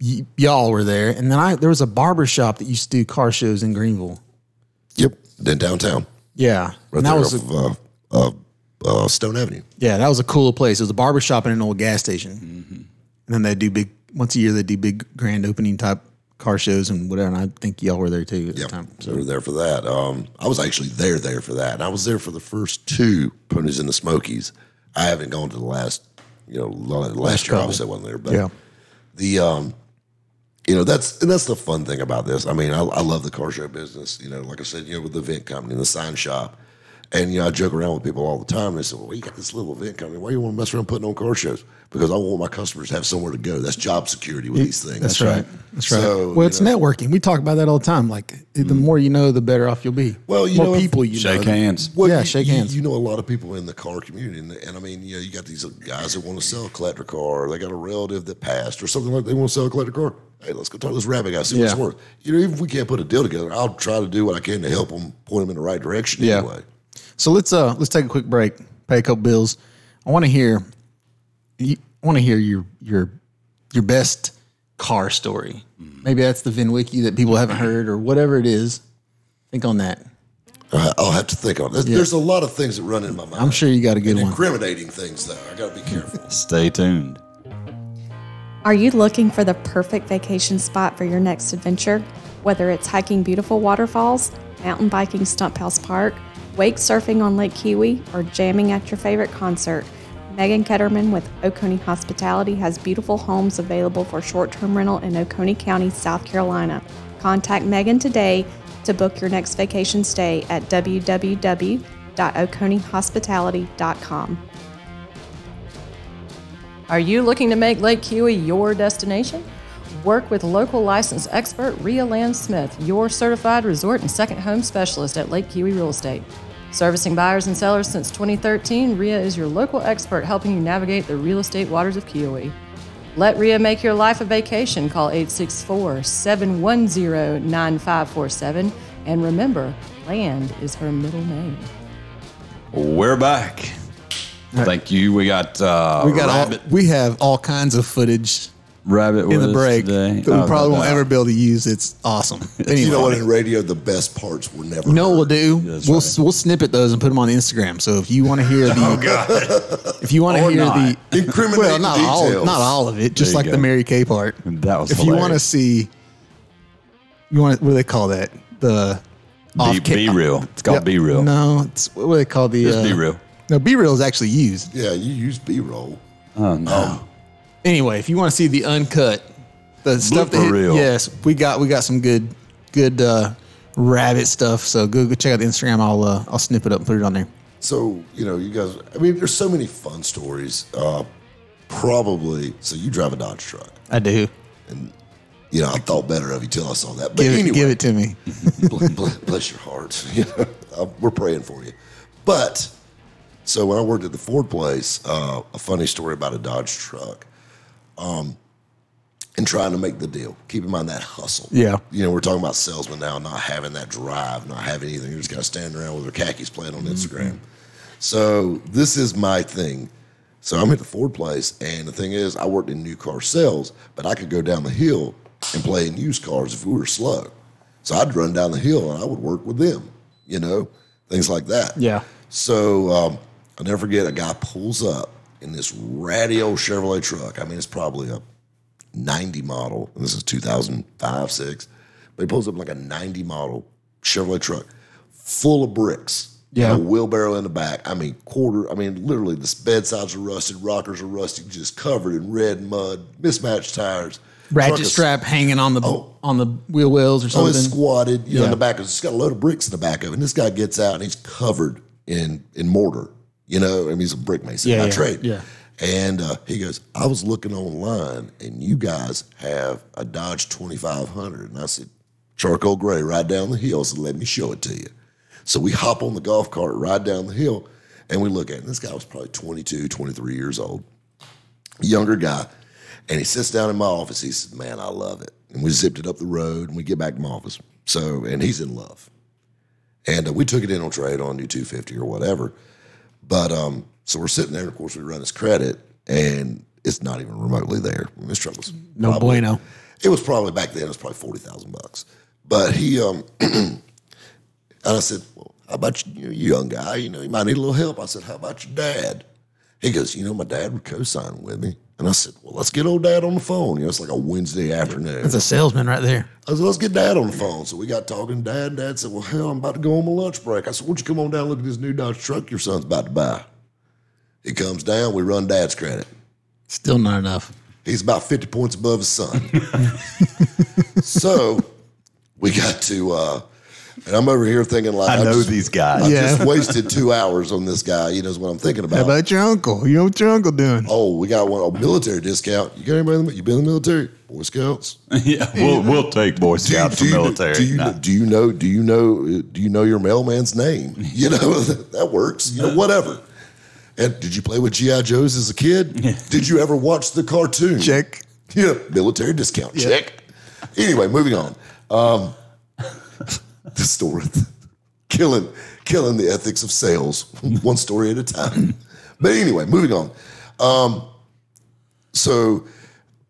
y- y'all were there. And then I there was a barber shop that used to do car shows in Greenville. Yep. Then downtown, Yeah, right and there that was off a, of uh, uh, uh, Stone Avenue. yeah, that was a cool place. It was a barber shop and an old gas station. And then they do big once a year. They do big grand opening type car shows and whatever. And I think y'all were there too at Yep. the time. So we were there for that. Um, I was actually there there for that, and I was there for the first two ponies in the Smokies. I haven't gone to the last. You know, la- last year couple. obviously I wasn't there, but Yeah. the um, you know that's and that's the fun thing about this. I mean, I, I love the car show business. You know, like I said, you know, with the event company and the sign shop, and you know, I joke around with people all the time. They say, "Well, you got this little event company. Why do you want to mess around putting on car shows?" Because I want my customers to have somewhere to go. That's job security with these things. That's right. That's right. So, well, it's know- networking. We talk about that all the time. Like the mm. more you know, the better off you'll be. Well, you more know, people you Shake know. hands. Well, Yeah, you, shake you- hands. You, know a lot of people in the car community, and, and I mean, you know, you got these guys that want to sell a collector car, or they got a relative that passed, or something like they want to sell a collector car. Hey, let's go talk to this rabbit guy, see what's Yeah. worth. You know, even if we can't put a deal together, I'll try to do what I can to help them, point them in the right direction. Yeah. Anyway, So let's uh let's take a quick break, pay a couple bills. I want to hear you- I want to hear your your your best car story. Maybe that's the VinWiki that people haven't heard or whatever it is. Think on that. I- I'll have to think on it. There's, there's a lot of things that run in my mind. I'm sure you got a good And one. Incriminating things, though. I got to be careful. Stay tuned. Are you looking for the perfect vacation spot for your next adventure? Whether it's hiking beautiful waterfalls, mountain biking Stump House Park, wake surfing on Lake Keowee, or jamming at your favorite concert, Megan Ketterman with Oconee Hospitality has beautiful homes available for short term rental in Oconee County, South Carolina. Contact Megan today to book your next vacation stay at www.oconeehospitality.com. Are you looking to make Lake Keowee your destination? Work with local licensed expert Rhea Land Smith, your certified resort and second home specialist at Lake Keowee Real Estate. Servicing buyers and sellers since 2013, Rhea is your local expert helping you navigate the real estate waters of Keowee. Let Rhea make your life a vacation. Call 864 710 9547. And remember, land is her middle name. We're back. Thank you. We got uh, We got all, we have all kinds of footage rabbit in the break today. that we Oh, probably no won't doubt. ever be able to use. It's awesome. Anyway, You know what? In radio, the best parts were never. You know we'll do? That's we'll right. we'll snippet those and put them on Instagram. So if you want to hear the, if you want to hear not. the Incriminating well, not all, not all of it, just There you like the. Mary Kay part. That was If you want to see, you want what do they call that? The Be, be real. It's called Yeah, Be Real. No, it's what do they call the? Just uh, Be Real. No, B Real is actually used. Yeah, you use B roll. Oh no. Anyway, if you want to see the uncut, the stuff that hit- reel. yes, we got we got some good good uh, rabbit stuff. So go go check out the Instagram. I'll uh, I'll snip it up and put it on there. So you know, you guys. I mean, there's so many fun stories. Uh, probably. So you drive a Dodge truck. I do. And you know, I thought better of you till I saw that. But Give it, anyway, give it to me. bless, your heart. You know, uh, we're praying for you. But so when I worked at the Ford place, uh, a funny story about a Dodge truck, um, and trying to make the deal. Keep in mind that hustle. Yeah. You know, we're talking about salesmen now, not having that drive, not having anything. You're just kind of standing around with their khakis playing on Instagram. So this is my thing. So I'm at the Ford place, and the thing is, I worked in new car sales, but I could go down the hill and play in used cars if we were slow. So I'd run down the hill and I would work with them, you know, things like that. Yeah. So um, I'll never forget a guy pulls up in this ratty old Chevrolet truck. I mean, it's probably a 90 model, and this is 2005, 6. But he pulls up like a 90 model Chevrolet truck full of bricks. Yeah. A wheelbarrow in the back. I mean, quarter, I mean, literally, the bedsides are rusted, rockers are rusty, just covered in red mud, mismatched tires. Ratchet is- strap hanging on the Oh. on the wheel wells or something. Oh, it's squatted, you know, in the back. It's got a load of bricks in the back of it. And this guy gets out and he's covered in in mortar. You know, I mean, he's a brick mason Yeah, by yeah, trade. yeah. And uh, he goes, I was looking online and you guys have a Dodge 2500. And I said, charcoal gray, right down the hill. So let me show it to you. So we hop on the golf cart, ride down the hill, and we look at it. And this guy was probably 22, 23 years old younger guy. And he sits down in my office. He says, Man, I love it. And we zipped it up the road and we get back to my office. So, and he's in love. And uh, we took it in on trade on new 250 or whatever. But um, so we're sitting there, and of course, we run his credit, and it's not even remotely there. I mean, this truck was No probably- bueno. It was probably back then. It was probably forty thousand bucks. But he, um, and I said, "Well, how about you, you young guy? You know, you might need a little help." I said, "How about your dad?" He goes, "You know, my dad would co-sign with me." And I said, "Well, let's get old dad on the phone." You know, it's like a Wednesday afternoon. That's a salesman right there. I said, let's get dad on the phone. So we got talking. Dad, dad said, well, hell, I'm about to go on my lunch break. I said, won't you come on down and look at this new Dodge truck your son's about to buy? He comes down. We run dad's credit. Still not enough. He's about 50 points above his son. so we got to, uh, and I'm over here thinking like, I know just, these guys. I Yeah. just wasted two hours on this guy. You know what I'm thinking about. How about your uncle? You know what your uncle doing? oh, we got one a military discount. You got anybody? in the- You been in the military? Boy Scouts. yeah, we'll we'll take Boy Do you- Scouts do for you, military. Do you, Nah. do you know? Do you know? Do you know your mailman's name? You know that works. You know whatever. And did you play with GI Joes as a kid? Did you ever watch the cartoon? Check. Yeah, military discount. Check. Anyway, moving on. Um, the story, killing, killing the ethics of sales, one story at a time. But anyway, moving on. Um, so,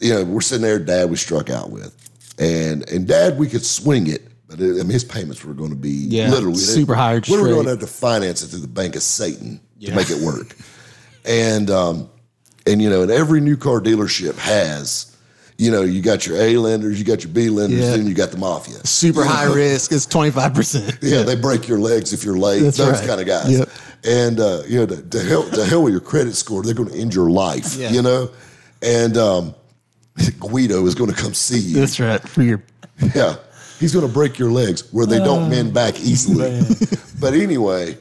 you know, we're sitting there. Dad, we struck out with, and and Dad, we could swing it, but it, I mean, his payments were going to be Yeah, literally super high We were going to have to finance it through the Bank of Satan to make it work, and um, and you know, and every new car dealership has. You know, you got your A lenders, you got your B lenders, Yeah. then you got the mafia. Super high risk. It's 25%. Yeah, they break your legs if you're late. That's those right. kind of guys. Yep. And uh, you know, to, to hell, to hell with your credit score, they're going to end your life. Yeah. You know, and um, Guido is going to come see you. That's right. For your Yeah, he's going to break your legs where they don't mend back easily. but anyway,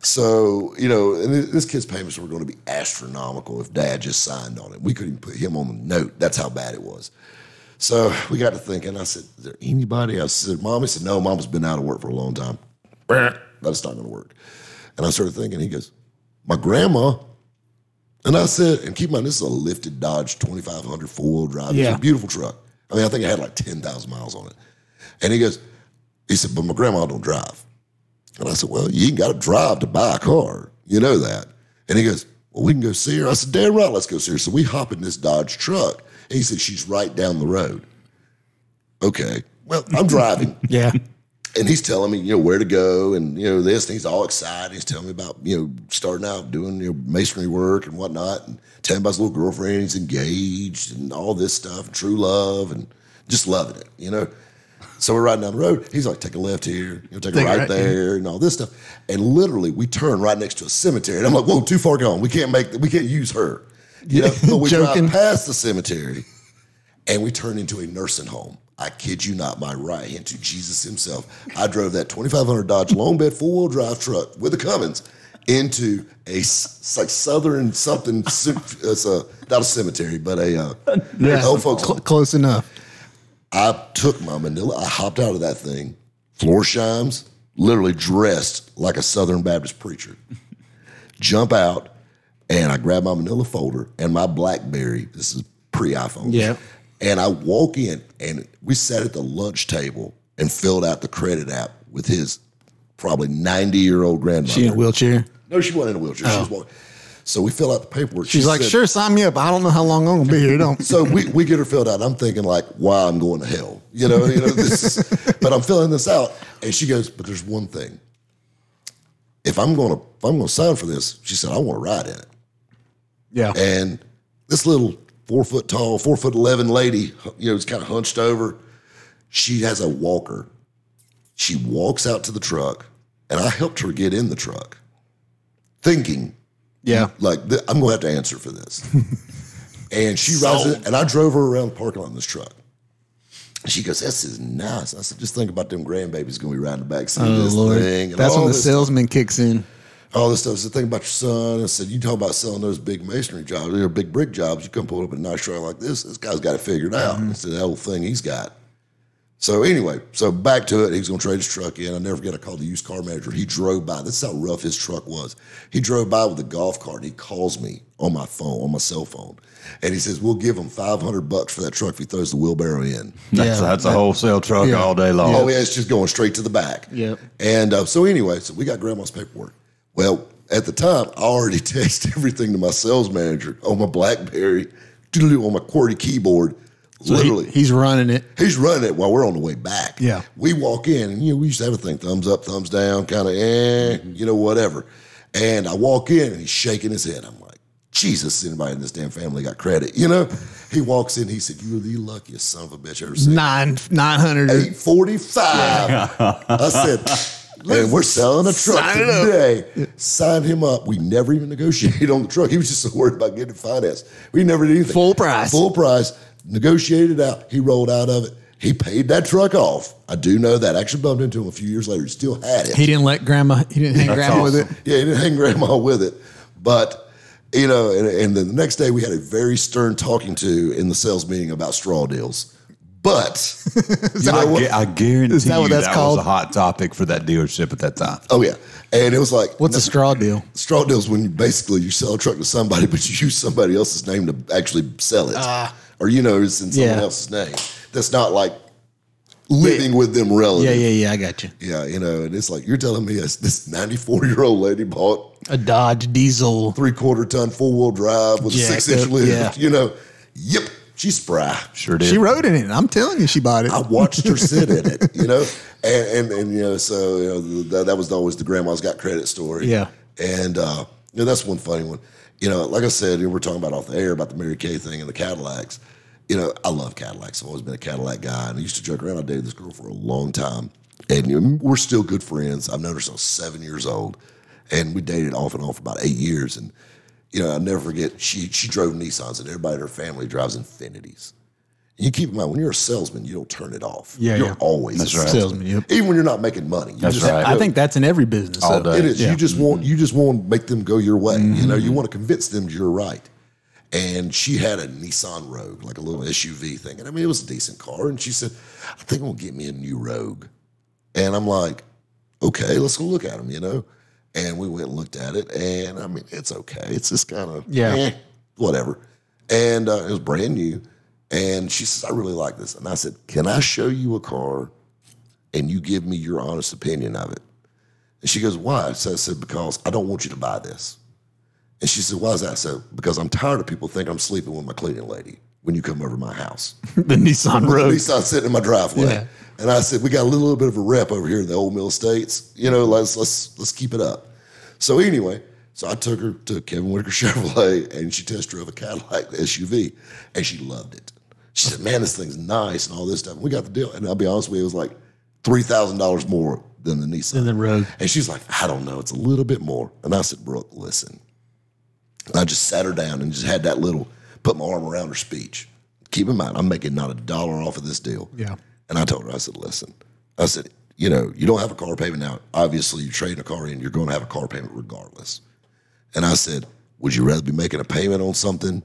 so you know, and this kid's payments were going to be astronomical if Dad just signed on it. We couldn't even put him on the note. That's how bad it was. So we got to thinking. I said, "Is there anybody?" I said, "Mom." He said, "No, Mom's been out of work for a long time. That's not going to work." And I started thinking. He goes, "My grandma." And I said, and keep in mind, this is a lifted Dodge 2500 four wheel drive. It's a beautiful truck. I mean, I think it had like 10,000 miles on it. And he goes, he said, but my grandma don't drive. And I said, well, you ain't got to drive to buy a car. You know that. And he goes, well, we can go see her. I said, damn right, let's go see her. So we hop in this Dodge truck. And he said, she's right down the road. Okay. Well, I'm driving. yeah. and he's telling me, you know, where to go and, you know, this. And he's all excited. He's telling me about, you know, starting out doing, you know, masonry work and whatnot. And telling about his little girlfriend. He's engaged and all this stuff, and true love and just loving it, you know. So we're riding down the road. He's like, take a left here, you know, take a Take a right right there, and all this stuff. And literally, we turn right next to a cemetery. And I'm like, whoa, too far gone. We can't make, we can't use her. You know, but we drive past the cemetery and we turned into a nursing home. I kid you not, my right hand to Jesus himself. I drove that 2500 Dodge long bed four wheel drive truck with the Cummins into a like southern something. It's a not a cemetery, but a uh, Yeah. old folks. Cl- close enough. I took my Manila. I hopped out of that thing, Florsheims, literally dressed like a Southern Baptist preacher. Jump out, and I grab my Manila folder and my BlackBerry. This is pre iPhone. Yeah. And I walk in, and we sat at the lunch table and filled out the credit app with his probably ninety year old grandmother. She in a wheelchair. No, she wasn't in a wheelchair. She oh. was walking. So we fill out the paperwork. She's She like, said- sure, sign me up. I don't know how long I'm gonna be here. Don't. So we, we get her filled out. I'm thinking like, wow, I'm going to hell. You know, you know, this is, but I'm filling this out. And she goes, but there's one thing. If I'm gonna if I'm gonna sign for this, she said, I want to ride in it. Yeah. And this little four foot tall, four foot eleven lady, you know, is kind of hunched over. She has a walker. She walks out to the truck, and I helped her get in the truck, thinking Yeah. like th- I'm gonna have to answer for this. and she rides it, and I drove her around the parking lot in this truck. She goes, "This is nice." I said, "Just think about them grandbabies gonna be riding the back seat of Oh this Lord. thing." and That's when the salesman kicks in. all this stuff. So think about your son. I said, you talk about selling those big masonry jobs, or big brick jobs. You come pull up in a nice truck like this. This guy's got it figured out. Mm-hmm. It's the whole thing he's got. So anyway, so back to it. He was going to trade his truck in. I never forget. I called the used car manager. He drove by. This is how rough his truck was. He drove by with a golf cart. And He calls me on my phone, on my cell phone, and he says, "We'll give him five hundred bucks for that truck if he throws the wheelbarrow in." That's, Yeah. that's a wholesale truck Yeah. all day long. Oh yeah, it's just going straight to the back. Yep. And uh, so anyway, so we got grandma's paperwork. Well, at the time, I already texted everything to my sales manager on my BlackBerry, doodle-doo on my QWERTY keyboard. He- literally, he's running it. he's running it while we're on the way back. Yeah. we walk in, and you know we used to have a thing: thumbs up, thumbs down, kind of, eh, you know, whatever. And I walk in, and he's shaking his head. I'm like, Jesus, anybody in this damn family got credit, you know? He walks in, he said, "You're the luckiest son of a bitch I ever seen." Nine nine hundred. 845. I said, and we're selling a truck Sign today. Sign him up. We never even negotiated on the truck. He was just so worried about getting it financed. We never did anything. Full price. Full price. Negotiated it out. He rolled out of it. He paid that truck off. I do know that. I actually bumped into him a few years later. He still had it. He didn't let grandma. He didn't hang That's grandma with it. Yeah, he didn't hang grandma with it. But, you know, and, and then the next day we had a very stern talking to in the sales meeting about straw deals. But, you know I, what? gu- I guarantee Is that what you that's that called? was a hot topic for that dealership at that time. Oh yeah, and it was like What's a straw deal? straw deals when you basically you sell a truck to somebody, but you use somebody else's name to actually sell it, ah. Or you know it's in someone Yeah. else's name. That's not like living with them relative. Yeah, yeah, yeah. I got you. yeah. You know, and it's like you're telling me this- this 94 year old lady bought A Dodge diesel. three quarter ton four wheel drive with a six inch up, lift. yeah. You know, yep, she's spry. Sure did. She rode in it. I'm telling you, she bought it. I watched her sit in it, you know, and and, and you know, so you know, that, that was always the grandma's got credit story. Yeah. and uh, you know, that's one funny one. You know, like I said, you know, we're talking about off the air about the Mary Kay thing and the Cadillacs. You know, I love Cadillacs. I've always been a Cadillac guy, and I used to joke around. I dated this girl for a long time, and we're still good friends. I've known her since seven years old, and we dated off and on for about eight years. And you know, I'll never forget. She she drove Nissans, and everybody in her family drives Infinitis. And you keep in mind when you're a salesman, you don't turn it off. Yeah, you're yeah. always That's a right. Salesman, yep. even when you're not making money. You That's just- right. I think that's in every business. All so- day. it is. Yeah. You just want you just want to make them go your way. You know, Mm-hmm. you want to convince them you're right. And she had a Nissan Rogue, like a little SUV thing. And I mean, it was a decent car. And she said, I think I'm gonna get me a new Rogue. And I'm like, okay, let's go look at them, you know? And we went and looked at it. And I mean, it's okay. It's just kind of, Yeah. whatever. And uh, it was brand new. And she says, I really like this. And I said, Can I show you a car and you give me your honest opinion of it? And she goes, Why? So I said, Because I don't want you to buy this. And she said, Why is that? I said, Because I'm tired of people thinking I'm sleeping with my cleaning lady when you come over to my house. the Nissan At Rogue. least I'm sitting in my driveway. Yeah. And I said, we got a little, bit of a rep over here in the old mill estates. You know, let's let's let's keep it up. So anyway, so I took her to Kevin Whitaker Chevrolet and she test drove a Cadillac SUV and she loved it. She said, Man, this thing's nice and all this stuff. And we got the deal. And I'll be honest with you, it was like three thousand dollars more than the Nissan. Than the Rogue. And she's like, I don't know, it's a little bit more. And I said, Brooke, listen. And I just sat her down and just had that little, put my arm around her speech. Keep in mind, I'm making not a dollar off of this deal. Yeah. And I told her, I said, listen, I said, you know, you don't have a car payment now. Obviously, you're trading a car in, you're going to have a car payment regardless. And I said, would you rather be making a payment on something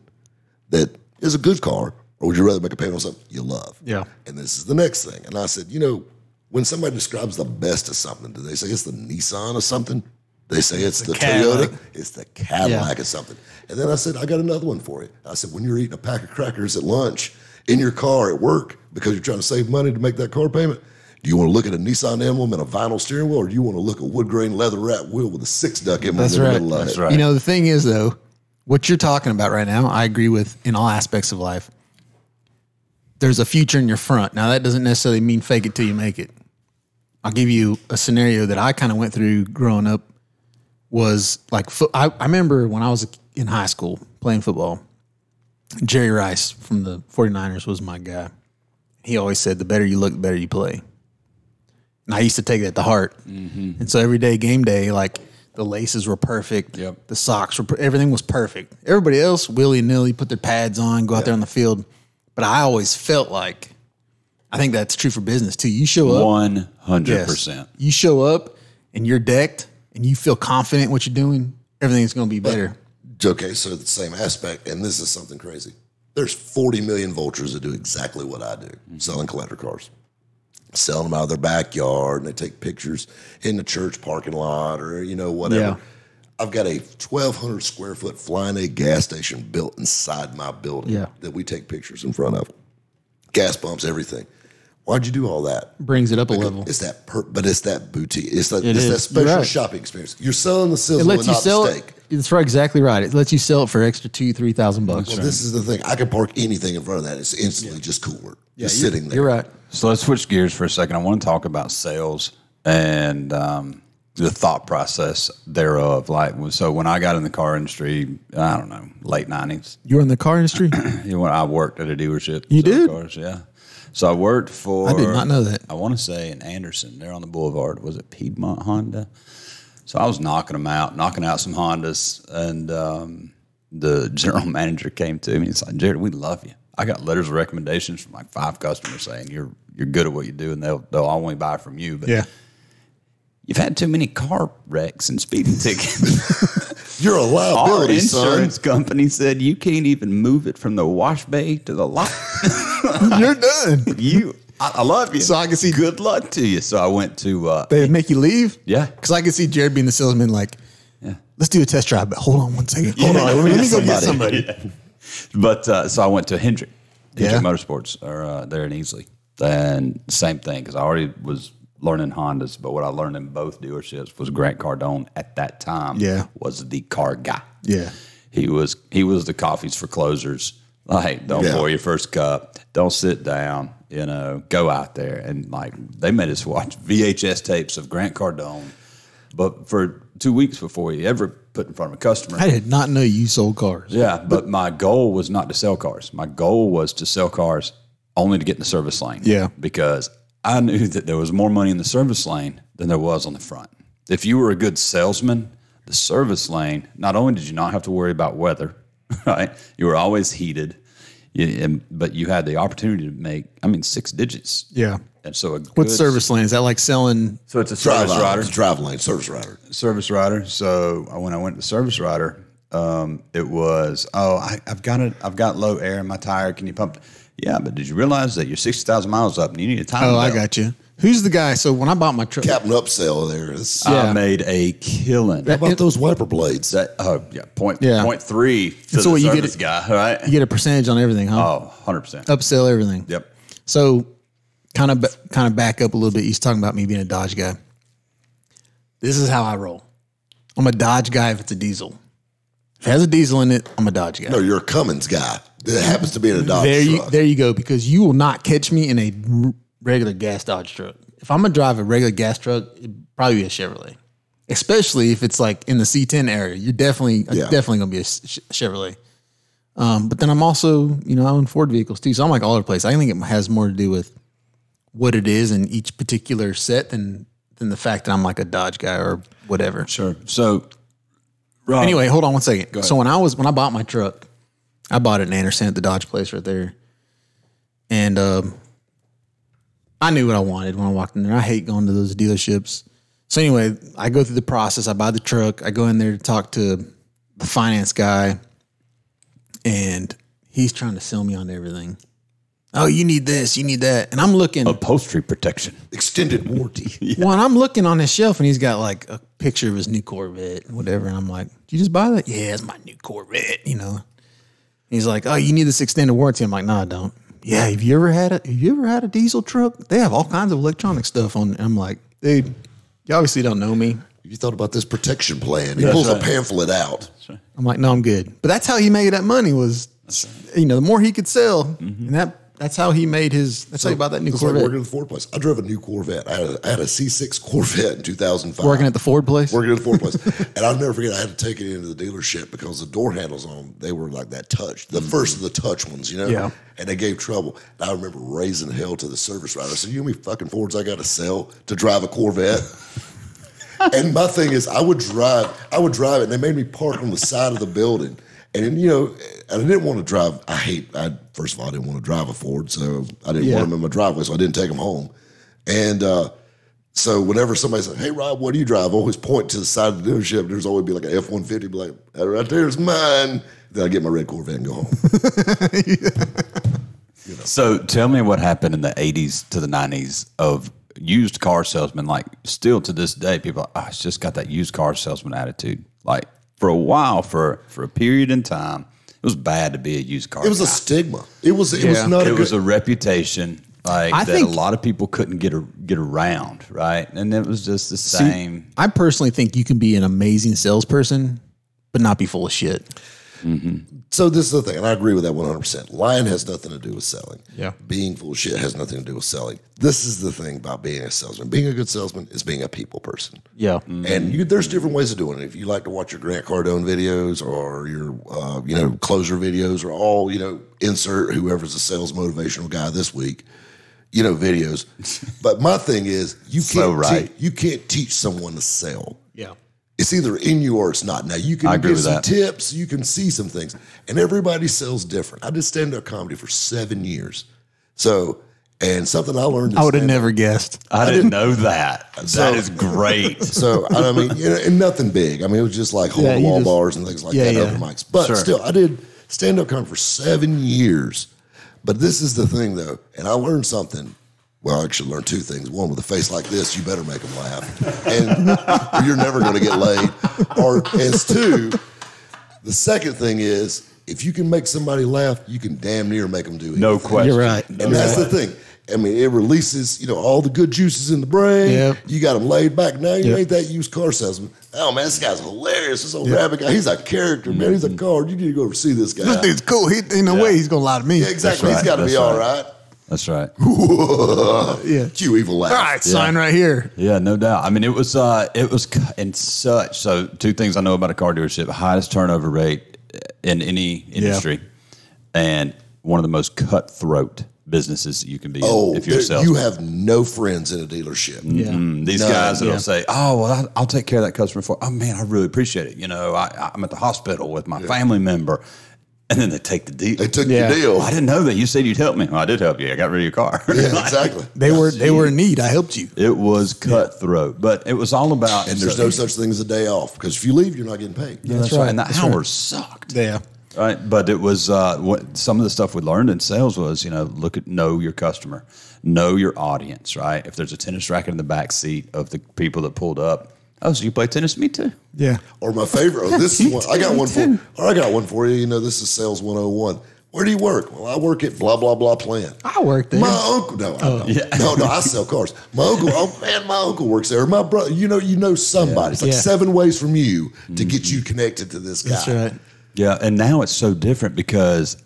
that is a good car, or would you rather make a payment on something you love? Yeah. And this is the next thing. And I said, you know, when somebody describes the best of something, do they say it's the Nissan or something? They say it's, the, Cadillac. Toyota. It's the Cadillac or something. And then I said, I got another one for you. I said, when you're eating a pack of crackers at lunch in your car at work because you're trying to save money to make that car payment, do you want to look at a Nissan emblem and a vinyl steering wheel, or do you want to look at a wood grain leather wrap wheel with a six duck emblem That's in the right. middle of That's it? right. You know, the thing is, though, what you're talking about right now, I agree with in all aspects of life. There's a future in your front. Now, that doesn't necessarily mean fake it till you make it. I'll give you a scenario that I kind of went through growing up. Was like fo- I, I remember when I was in high school playing football. Jerry Rice from the 49ers was my guy. He always said, "The better you look, the better you play." And I used to take that to heart. Mm-hmm. And so every day, game day, like the laces were perfect. Yep. The socks were, everything was perfect. Everybody else, willy nilly, put their pads on, go out there on the field. But I always felt like, I think that's true for business too. You show up, One hundred yes, percent. you show up and you're decked and you feel confident what you're doing, everything's going to be better. Okay, so the same aspect, and this is something crazy. There's 40 million vultures that do exactly what I do, mm-hmm. selling collector cars. Selling them out of their backyard, and they take pictures in the church parking lot or, you know, whatever. Yeah. I've got a 1,200 square foot flying A gas station built inside my building Yeah. that we take pictures in front of. Gas pumps, everything. Why'd you do all that? Brings it up a level. It's that, per, but it's that boutique. It's that, It it's that special right. shopping experience. You're selling the sizzle It lets and you not sell the it. steak. That's right, exactly right. It lets you sell it for extra two, three thousand bucks. Well, this is the thing. I can park anything in front of that. It's instantly just cooler. just you're- sitting there. You're right. So let's switch gears for a second. I want to talk about sales and um, the thought process thereof. Like, so when I got in the car industry, I don't know, late nineties. You were in the car industry. You know, when I worked at a dealership. You did? Cars, yeah. So I worked for. I did not know that. I want to say in Anderson, there on the boulevard. Was it Piedmont Honda? So I was knocking them out, knocking out some Hondas, and um, the general manager came to me and said, "Jared, we love you. I got letters of recommendations from like five customers saying you're you're good at what you do, and they'll they'll only buy from you. But yeah. you've had too many car wrecks and speeding tickets. You're a Our liability, son. insurance company said you can't even move it from the wash bay to the lot." You're done. you I, I love you. So I can see- good luck to you. So I went to uh They make you leave? Yeah. Because I can see Jared being the salesman, like, Yeah. let's do a test drive, but hold on one second. Hold on. Let me, let me go get somebody. but uh, so I went to Hendrick, Hendrick Yeah. Motorsports, or uh, there in Easley, and same thing because I already was learning Hondas, but what I learned in both dealerships was Grant Cardone at that time. Yeah. was the car guy. Yeah. he was he was the coffees for closers. Like, don't Yeah. pour your first cup. Don't sit down. You know, go out there and like they made us watch VHS tapes of Grant Cardone, but for two weeks before he ever put in front of a customer. I did not know you sold cars. Yeah, but my goal was not to sell cars. My goal was to sell cars only to get in the service lane. Yeah. Because I knew that there was more money in the service lane than there was on the front. If you were a good salesman, the service lane, not only did you not have to worry about weather, right? You were always heated, you, and, but you had the opportunity to make, I mean, six digits. Yeah. And so a What good- service lane? Is that like selling? So it's a service rider rider. Drive lane, service rider. service rider. So uh, when I went to service rider, um, it was oh I, I've got it. I've got low air in my tire. Can you pump? Yeah, but did you realize that you're sixty thousand miles up and you need a time? Oh, I got you. Who's the guy? So when I bought my truck, Captain upsell there. It's, I made a killing. How about those wiper blades? that oh yeah point Yeah. point three to so the what, you get service it- guy right? you get a percentage on everything, huh? Oh, 100 percent. Upsell everything. Yep. So, kind of kind of back up a little bit. He's talking about me being a Dodge guy. This is how I roll. I'm a Dodge guy if it's a diesel. If it has a diesel in it, I'm a Dodge guy. No, you're a Cummins guy. That happens to be in a Dodge there you truck. there you go because you will not catch me in a r- regular gas Dodge truck. If I'm gonna drive a regular gas truck, it'd probably be a Chevrolet. Especially if it's like in the C10 area, you're definitely Yeah. definitely gonna be a Chevrolet. Um, but then I'm also, you know, I own Ford vehicles too, so I'm like all over the place. I think it has more to do with what it is in each particular set than than the fact that I'm like a Dodge guy or whatever. Sure. So Rob, Anyway, hold on one second. So when I was when I bought my truck, I bought it in Anderson at the Dodge place right there, and um, I knew what I wanted when I walked in there. I hate going to those dealerships. So anyway, I go through the process. I buy the truck. I go in there to talk to the finance guy, and he's trying to sell me on everything. Oh, you need this, you need that, and I'm looking. upholstery protection. Extended warranty. Well, and I'm looking on his shelf and he's got like a picture of his new Corvette, whatever. And I'm like, Did you just buy that? Yeah, it's my new Corvette, you know. He's like, Oh, you need this extended warranty. I'm like, No, I don't. Yeah, have you ever had a have you ever had a diesel truck? They have all kinds of electronic stuff on I'm like, dude, you obviously don't know me. you thought about this protection plan? He pulls a pamphlet out. I'm like, no, I'm good. But that's how he made that money was, you know, the more he could sell, Mm-hmm. and that that's how he made his. Let's tell you about that new It's like Corvette. working at the Ford place. I drove a new Corvette. I had a, I had a C6 Corvette in 2005. Working at the Ford place. Working at the Ford place. and I'll never forget, I had to take it into the dealership because the door handles on them, they were like that touch, the mm-hmm. first of the touch ones, you know? Yeah. And they gave trouble. And I remember raising hell to the service writer. I said, You know how many fucking Fords I got to sell to drive a Corvette? and my thing is, I would drive, I would drive it, and they made me park on the side of the building. And you know, and I didn't want to drive. I hate. I first of all, I didn't want to drive a Ford, so I didn't Yeah. want them in my driveway, so I didn't take them home. And uh, so whenever somebody said, "Hey Rob, what do you drive?" I always point to the side of the dealership. There's always be like an F one fifty, be like, "That right there's mine." Then I get my red Corvette and go home. So tell me what happened in the 80s to the 90s of used car salesmen. Like, still to this day, people are, oh, it's just got that used car salesman attitude. Like, for a while, for, for a period in time, it was bad to be a used car It was a stigma. It was. It Yeah. was not. it a was a reputation like I that think- a lot of people couldn't get a, get around, right? And it was just the See, same. I personally think you can be an amazing salesperson, but not be full of shit. So this is the thing, and I agree with that one hundred percent. Lying has nothing to do with selling. Yeah. Being full of shit has nothing to do with selling. This is the thing about being a salesman. Being a good salesman is being a people person. Yeah. And you, there's different ways of doing it. If you like to watch your Grant Cardone videos or your, uh, you know, closer videos or all, you know, insert whoever's a sales motivational guy this week, you know, videos. but my thing is, you can't So right. te- you can't teach someone to sell. Yeah. It's either in you or it's not. Now you can I give some that. tips, you can see some things, and everybody sells different. I did stand up comedy for seven years, so and something I learned. I would have never guessed. I, didn't know that. So- that is great. So I mean, you know, and nothing big. I mean, it was just like hole Yeah, wall just- bars and things like yeah, that, yeah. open mics. But Sure. still, I did stand up comedy for seven years. But this is the thing, though, and I learned something. Well, I actually learned two things. One, with a face like this, you better make them laugh, and you're never going to get laid. Or as two, the second thing is if you can make somebody laugh, you can damn near make them do it. No question. You're right. And that's the thing. I mean, it releases, you know, all the good juices in the brain. Yep. You got them laid back. Now you Yep. ain't that used car salesman. Oh man, this guy's hilarious. This old rabbit guy. He's a character, man. He's a Mm-hmm. card. You need to go see this guy. This dude's cool. He, ain't no way he's gonna lie to me. yeah, exactly. That's He's got to be That's all right. Right. That's right. Yeah. Cue evil laugh. All right, sign right here. Yeah, no doubt. I mean, it was uh, it was c- in such. So, two things I know about a car dealership: highest turnover rate in any industry, and one of the most cutthroat businesses you can be Oh, in if you're a there- salesman. you have no friends in a dealership. Yeah. Mm, These No, guys that'll yeah. say, "Oh, well, I'll, I'll take care of that customer for." Oh man, I really appreciate it. You know, I, I'm at the hospital with my family member, and then they take the deal. They took Yeah. your deal. I didn't know that. You said you'd help me. Well, I did help you. I got rid of your car. Yeah, exactly. They were they were in need. I helped you. it was cutthroat, but it was all about. And there's no such thing as a day off because if you leave, you're not getting paid. Yeah, that's, right. right. And the That's right. hours sucked. Yeah. Right, but it was uh, what some of the stuff we learned in sales was, you know, look at know your customer, know your audience. Right, if there's a tennis racket in the back seat of the people that pulled up, oh, so you play tennis? Me too. Yeah. Or my favorite. Oh, this is one. I got one for. Or I got one for you. You know, this is sales 101. Where do you work? Well, I work at blah blah blah plant. I work there. My uncle, no, I don't. no, no, I sell cars. My uncle, oh man, my uncle works there. My brother, you know, you know somebody. It's like Yeah. seven ways from you to get you connected to this guy. That's right. Yeah, and now it's so different because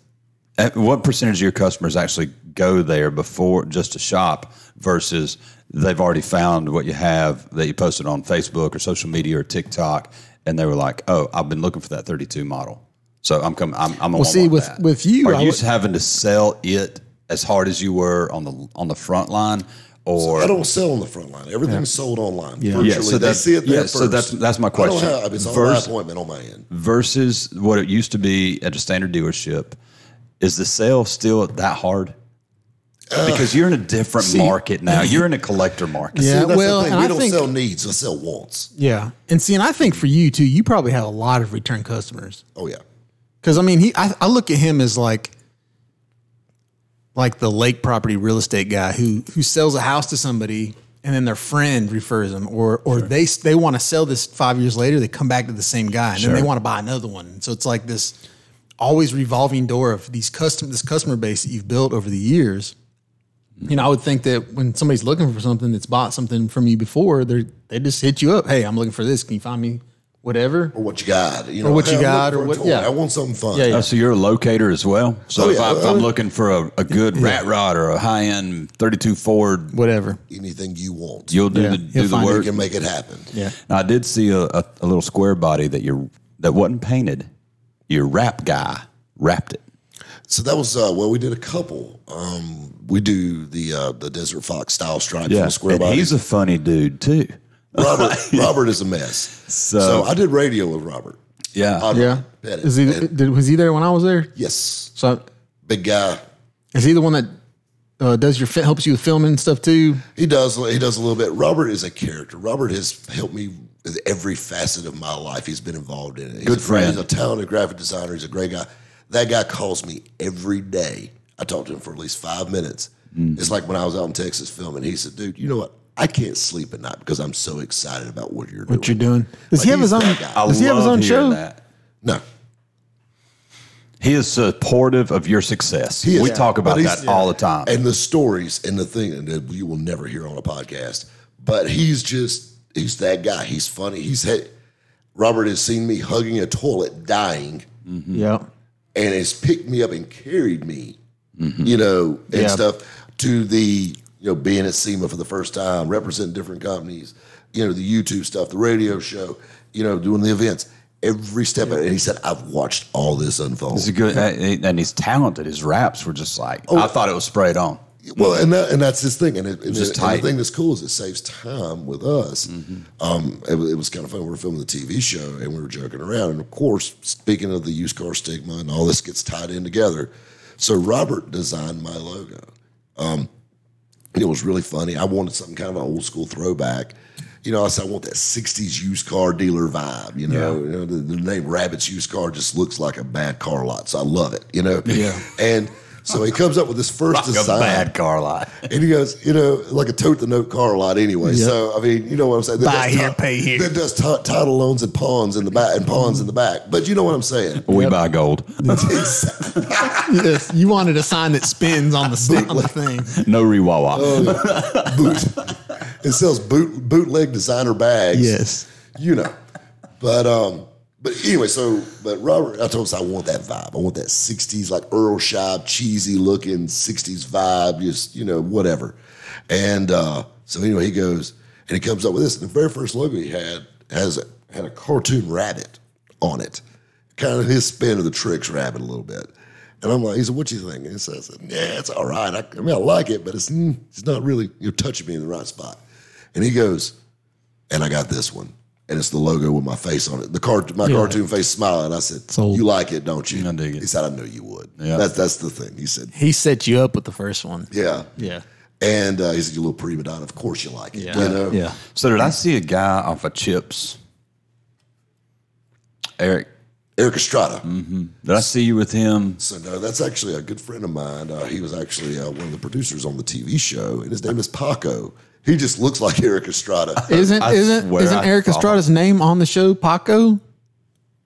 uh, what percentage of your customers actually go there before just to shop versus they've already found what you have that you posted on Facebook or social media or TikTok, and they were like, "Oh, I've been looking for that 32 model, so I'm coming. I'm, I'm Well, see, with- that. with you, are I you would- having to sell it as hard as you were on the on the front line, or I don't sell on the front line. Everything's sold online. Yeah. Virtually, Yeah, so they see it there yeah, first. so that's- that's my question. I don't have, it's on Verse- my appointment on my end. versus what it used to be at a standard dealership, is the sale still that hard? Because you're in a different market now. You're in a collector market. Yeah. See, that's well, the thing. we I don't think- sell needs. We sell wants. Yeah. And see, and I think for you too, you probably have a lot of return customers. Oh yeah. Because I mean, he I, I look at him as like like the lake property real estate guy who who sells a house to somebody and then their friend refers them, or or they they want to sell this five years later. They come back to the same guy and then they want to buy another one. So it's like this always revolving door of these custom this customer base that you've built over the years. You know, I would think that when somebody's looking for something that's bought something from you before, they they just hit you up. Hey, I'm looking for this. Can you find me whatever? Or what you got? You know, Or what you hey, I'm got, or what- toy. yeah. I want something fun. Yeah, yeah. Oh, so you're a locator as well. So Oh, if, yeah. I, if I'm looking for a, a good rat rod or a high end 32 Ford, Whatever. Anything you want, you'll do Yeah, the he'll do the find you work. can make it happen. Yeah. Now, I did see a, a, a little square body that you that wasn't painted. Your wrap guy wrapped it. So that was uh, well, we did a couple. Um, we do the uh, the Desert Fox style stripe Yeah, the square and body. he's a funny dude too. Robert Robert is a mess. So- So, I did radio with Robert. Yeah, Oddly, Yeah. Pettit. Is he? And- Did, was he there when I was there? yes, So big guy. is he the one that uh, does your helps you with filming and stuff too? He does. He does a little bit. Robert is a character. Robert has helped me with every facet of my life. He's been involved in it. He's Good a, friend. He's a talented graphic designer. He's a great guy. That guy calls me every day. I talk to him for at least five minutes. Mm. It's like when I was out in Texas filming. He said, "Dude, you know what? I can't sleep at night because I'm so excited about what you're doing." What you're doing? Does Like, he have his own? that guy. I Does he have his own hearing show? That. No, He is supportive of your success. He is. We talk about he's- that all the time. and the stories and the thing that you will never hear on a podcast. But he's just he's that guy. He's funny. He's had Robert has seen me hugging a toilet, dying. Yeah. And has picked me up and carried me, mm-hmm. you know, and Yeah. stuff to the, you know, being at SEMA for the first time, representing different companies, you know, the YouTube stuff, the radio show, you know, doing the events, every step of it. And he said, I've watched all this unfold. He's a good, and he's talented. His wraps were just like oh. I thought it was sprayed on. Well, and that, and that's his thing, and, it, and, Just it- and. Mm-hmm. the thing that's cool is it saves time with us. Um, it, was- it was kind of fun. We were filming the TV show, and we were joking around. And of course, speaking of the used car stigma, and all this gets tied in together. So Robert designed my logo. Um, it was really funny. I wanted something kind of an old school throwback. You know, I said I want that '60s used car dealer vibe. You know, you know the, the name Rabbit's Used Car just looks like a bad car lot, so I love it. You know, Yeah. And so he comes up with this first Like a design. bad car lot. And he goes, you know, like a tote the note car lot anyway. So I mean, you know what I'm saying? That Buy does here, ti- pay here. That does ti- title loans and pawns in the back and pawns in the back. But you know what I'm saying? We buy gold. yes. You wanted a sign that spins on the on the thing. No rewawa. Oh, Boot. it sells boot bootleg designer bags. Yes. You know. But um, but anyway, so but Robert, I told us I want that vibe. I want that '60s like Earl Scheib, cheesy looking '60s vibe. Just you know whatever. And uh, so anyway, he goes and he comes up with this. And the very first logo he had has a, had a cartoon rabbit on it, kind of his spin of the Trix rabbit a little bit. And I'm like, he said, "What you think?" And he says, "Yeah, it's all right. I, I mean, I like it, but it's it's not really you're touching me in the right spot." And he goes, and I got this one, and it's the logo with my face on it, the cart, my cartoon face smiling. I said, Sold. "You like it, don't you?" I dig it. He said, "I knew you would." Yeah. that's that's the thing. He said, He set you up with the first one. "Yeah, Yeah. And uh, he said, "You little prima donna. Of course you like it." Yeah. You know? Yeah. So did I see a guy off of Chips? Erik, Erik Estrada. did I see you with him? So no, that's actually a good friend of mine. Uh, he was actually uh, one of the producers on the TV show, and his name is Paco. He just looks like Erik Estrada. Isn't I isn't swear isn't I Erik thought- Estrada's name on the show Paco?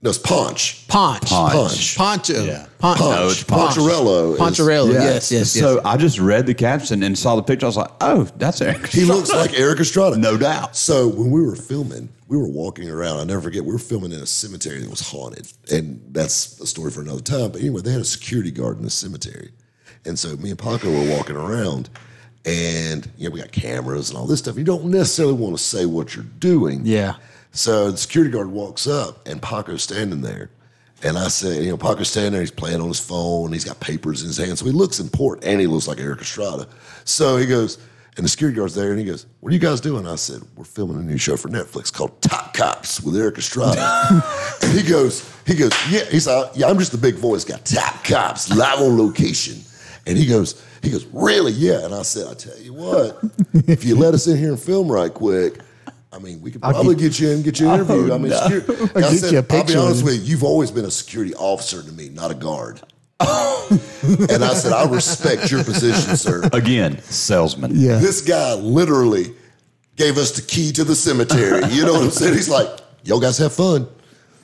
no, it's Ponch. Ponch. Punch. Poncho. Yeah. Ponch. No, it's Poncherello is- Poncherello. Yes, yes, yes. So I just read the caption and saw the picture. I was like, oh, that's Erik. He looks like Erik Estrada. No doubt. So when we were filming, we were walking around. I never forget. We were filming in a cemetery that was haunted, and that's a story for another time. But anyway, they had a security guard in the cemetery, and so me and Paco were walking around, and you know we got cameras and all this stuff. You don't necessarily want to say what you're doing. Yeah. So the security guard walks up, and Paco's standing there. And I said, you know, Paco's standing there, he's playing on his phone, he's got papers in his hand. So he looks important and he looks like Erik Estrada. So he goes, and the security guard's there, and he goes, What are you guys doing? I said, We're filming a new show for Netflix called Top Cops with Erik Estrada. and he goes, he goes, Yeah, he's like, Yeah, I'm just the big voice guy, Top Cops, live on location. And he goes, he goes, Really? Yeah. And I said, I tell you what, if you let us in here and film right quick, I mean, we could probably get, you in, get you interviewed. interview. I mean, security, I'll I get said, you a I'll be honest with you, you've always been a security officer to me, not a guard. and I said, I respect your position, sir. Again, salesman. Yeah. This guy literally gave us the key to the cemetery. You know what I'm saying? He's like, y'all guys have fun.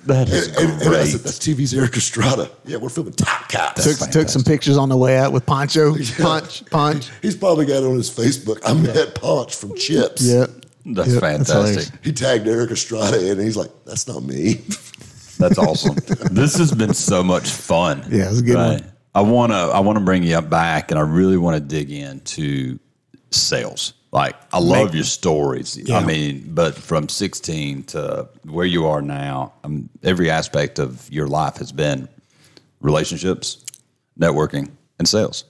That is And, and- and I great. said, that's TV's Erik Estrada. Yeah, we're filming Top Cops. Took, took some pictures on the way out with Poncho. Punch, punch. He's probably got it on his Facebook. I met Punch from Chips. Yeah. That's Yep, fantastic. hilarious. He tagged Erik Estrada in, and he's like, that's not me. That's awesome. this has been so much fun. Yeah, it was a good one. I want to I want to bring you up back, and I really want to dig into sales. Like I love Make- your stories. Yeah. I mean, but from 16 to where you are now, um, every aspect of your life has been relationships, networking, and sales.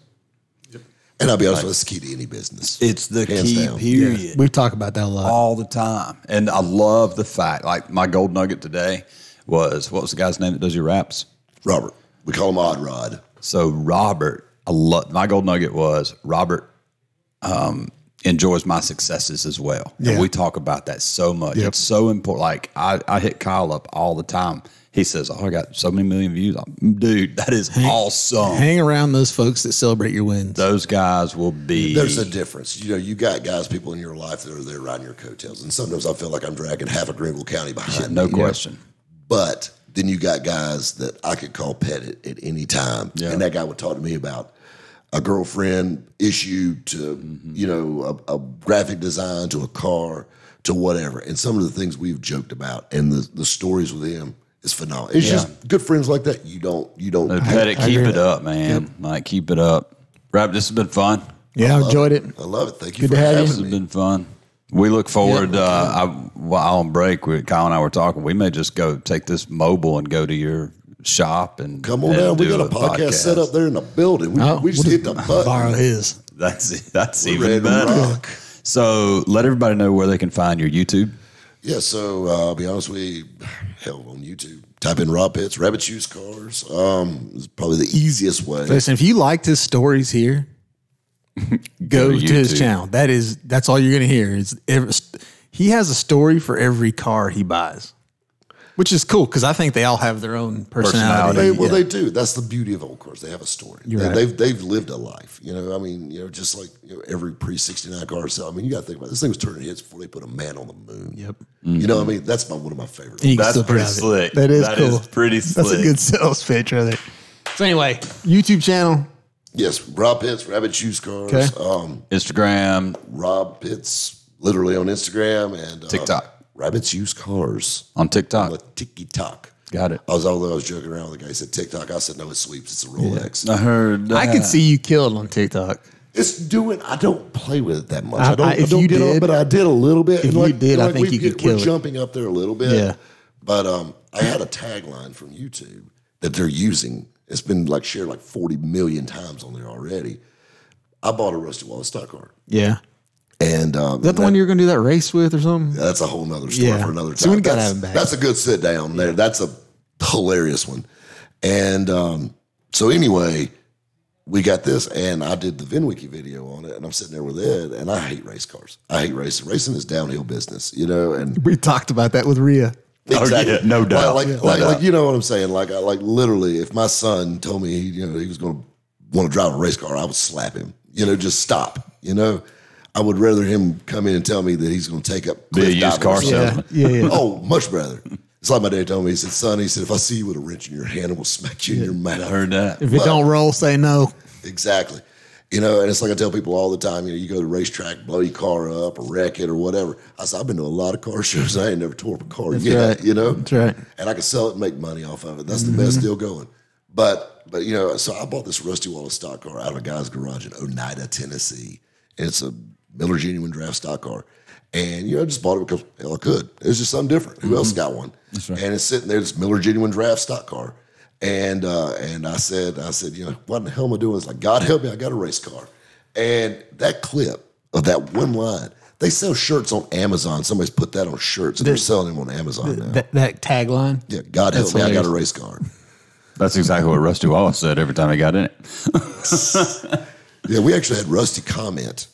And I'll be honest, that's the key to any business. It's the Hands key down. period. We talk about that a lot. all the time. And I love the fact, like my gold nugget today was what was the guy's name that does your wraps? Robert, we call him Odd Rod. So Robert, I love my gold nugget was Robert um, enjoys my successes as well. Yeah. And we talk about that so much. Yep. It's so important. Like I, I hit Kyle up all the time. He says, "Oh, I got so many million views." I'm, Dude, that is awesome. Hang around those folks that celebrate your wins. Those guys will be. There's a difference. You know, you got guys, people in your life that are there riding your coattails. And sometimes I feel like I'm dragging half of Greenville County behind no me. question. But then you got guys that I could call Pettit, at any time. Yeah. And that guy would talk to me about a girlfriend issue to, Mm-hmm. you know, a, a graphic design to a car to whatever. And some of the things we've joked about and the, the stories with him is phenomenal. It's Yeah. just good friends like that. You don't, you don't. No, Pettit, I keep agree. it up, man. Like keep it up. Rap, this has been fun. yeah, I enjoyed it. I love it. Thank you Good for to have you. This having has me. been fun. We look forward. uh, I, while on break, we, Kyle and I were talking. We may just go take this mobile and go to your shop and Come on and down. We do got a podcast, set up there in the building. We, Oh, we just we'll hit the button. Borrow his. That's that's We're even better. rock. So let everybody know where they can find your YouTube. Yeah, so uh, I'll be honest with you, hell, on YouTube, type in Rob Pitts, Rabbit's Used Cars. Um, it's probably the easiest way. Listen, if you liked his stories here, go, to to, his channel. That is that's all you're gonna hear. Is every, he has a story for every car he buys, which is cool because I think they all have their own personality. They, well, Yeah. they do. That's the beauty of old cars. They have a story. They, right. They've they've lived a life. You know, I mean, you know, just like you know, every pre sixty nine car sell. I mean, you got to think about it. this thing was turning heads before they put a man on the moon. Yep. You know, what I mean, that's my one of my favorite. And That's pretty slick. That is That cool. is pretty That's a good sales pitch right there. So anyway, YouTube channel. Yes, Rob Pitts, Rabbit's Used Cars. Okay. Um, Instagram, Rob Pitts, literally on Instagram and uh, TikTok. Rabbits Use Cars. on TikTok. on the TikTok. Got it. I was although I was joking around with the guy. He said TikTok. I said no, it sweeps. It's a Rolex. I heard. I could see you killed on TikTok. It's doing. I don't play with it that much. I- I, don't. I- I, if don't you get on, did- but I did a little bit. if And you did, I think we you could get- kill We're it. jumping up there a little bit. Yeah. But um, I had a tagline from YouTube that they're using. It's been like shared like forty million times on there already. I bought a Rusty Wallace stock car, Yeah. And um, Is that the one you're going to do that race with or something? That's a whole nother story Yeah. for another time. So we gotta that's, have him back. that's a good sit down there. That's a hilarious one. And um, so anyway, we got this, and I did the VinWiki video on it, and I'm sitting there with Ed, and I hate race cars. I hate racing. Racing is downhill business, you know, and We talked about that with Rhea. Oh, yeah, no doubt. Like, No like, like, doubt. like, you know what I'm saying? Like, I, like literally, if my son told me he, you know, he was going to want to drive a race car, I would slap him. You know, just stop. You know, I would rather him come in and tell me that he's going to take up Be a used car something. salesman. Yeah, yeah. Oh, much rather. It's like my dad told me. He said, "Son," he said, "if I see you with a wrench in your hand, I will smack you in your mouth." I heard that. If it don't roll, say no. Exactly. You know, and it's like I tell people all the time. You know, you go to the racetrack, blow your car up, or wreck it, or whatever. I said, I've been to a lot of car shows. I ain't never tore up a car yet. right. You know, That's right. And I can sell it and make money off of it. That's the best mm-hmm. deal going. But but you know, so I bought this Rusty Wallace stock car out of a guy's garage in Oneida, Tennessee. And it's a Miller Genuine Draft stock car. And you know, I just bought it because hell I could. It was just something different. Who else got one? And it's sitting there, this Miller Genuine Draft stock car. And uh, and I said, I said, you know, what in the hell am I doing? It's like, God help me, I got a race car. And that clip of that one line, they sell shirts on Amazon. Somebody's put that on shirts and they're selling them on Amazon now. That, that tagline. yeah, God help That's me, I got a race car. That's exactly what Rusty Wallace said every time he got in it. Yeah, we actually had Rusty comment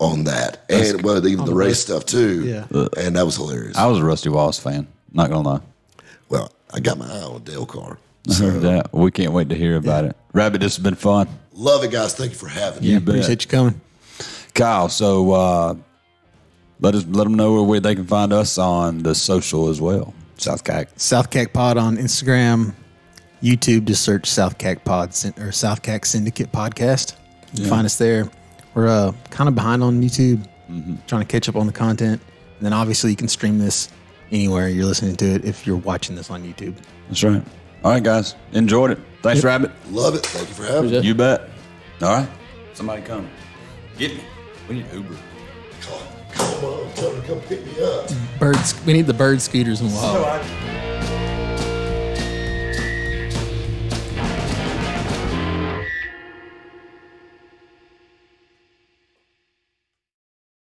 on that, and well, even the race stuff too. Yeah. and that was hilarious. I was a Rusty Wallace fan. Not gonna lie. well, I got my eye on a Dale car. I heard that. We can't wait to hear about it. Rabbit, this has been fun. Love it, guys. Thank you for having me. You bet. Appreciate you coming. Kyle, so uh, let us let them know where they can find us on the social as well. South Cac. South Cac Pod on Instagram, YouTube. Just search South Cac Pod or South Cac Syndicate Podcast. You Find us there. We're uh, kind of behind on YouTube, trying to catch up on the content. And then obviously you can stream this anywhere you're listening to it if you're watching this on YouTube. That's right. All right, guys. Enjoyed it. Thanks, Rabbit. Love it. Thank you for having me. You bet. All right. Somebody come. Get me. We need Uber. Come on, tell her to come pick me up. Birds. We need the bird scooters in Wild. I-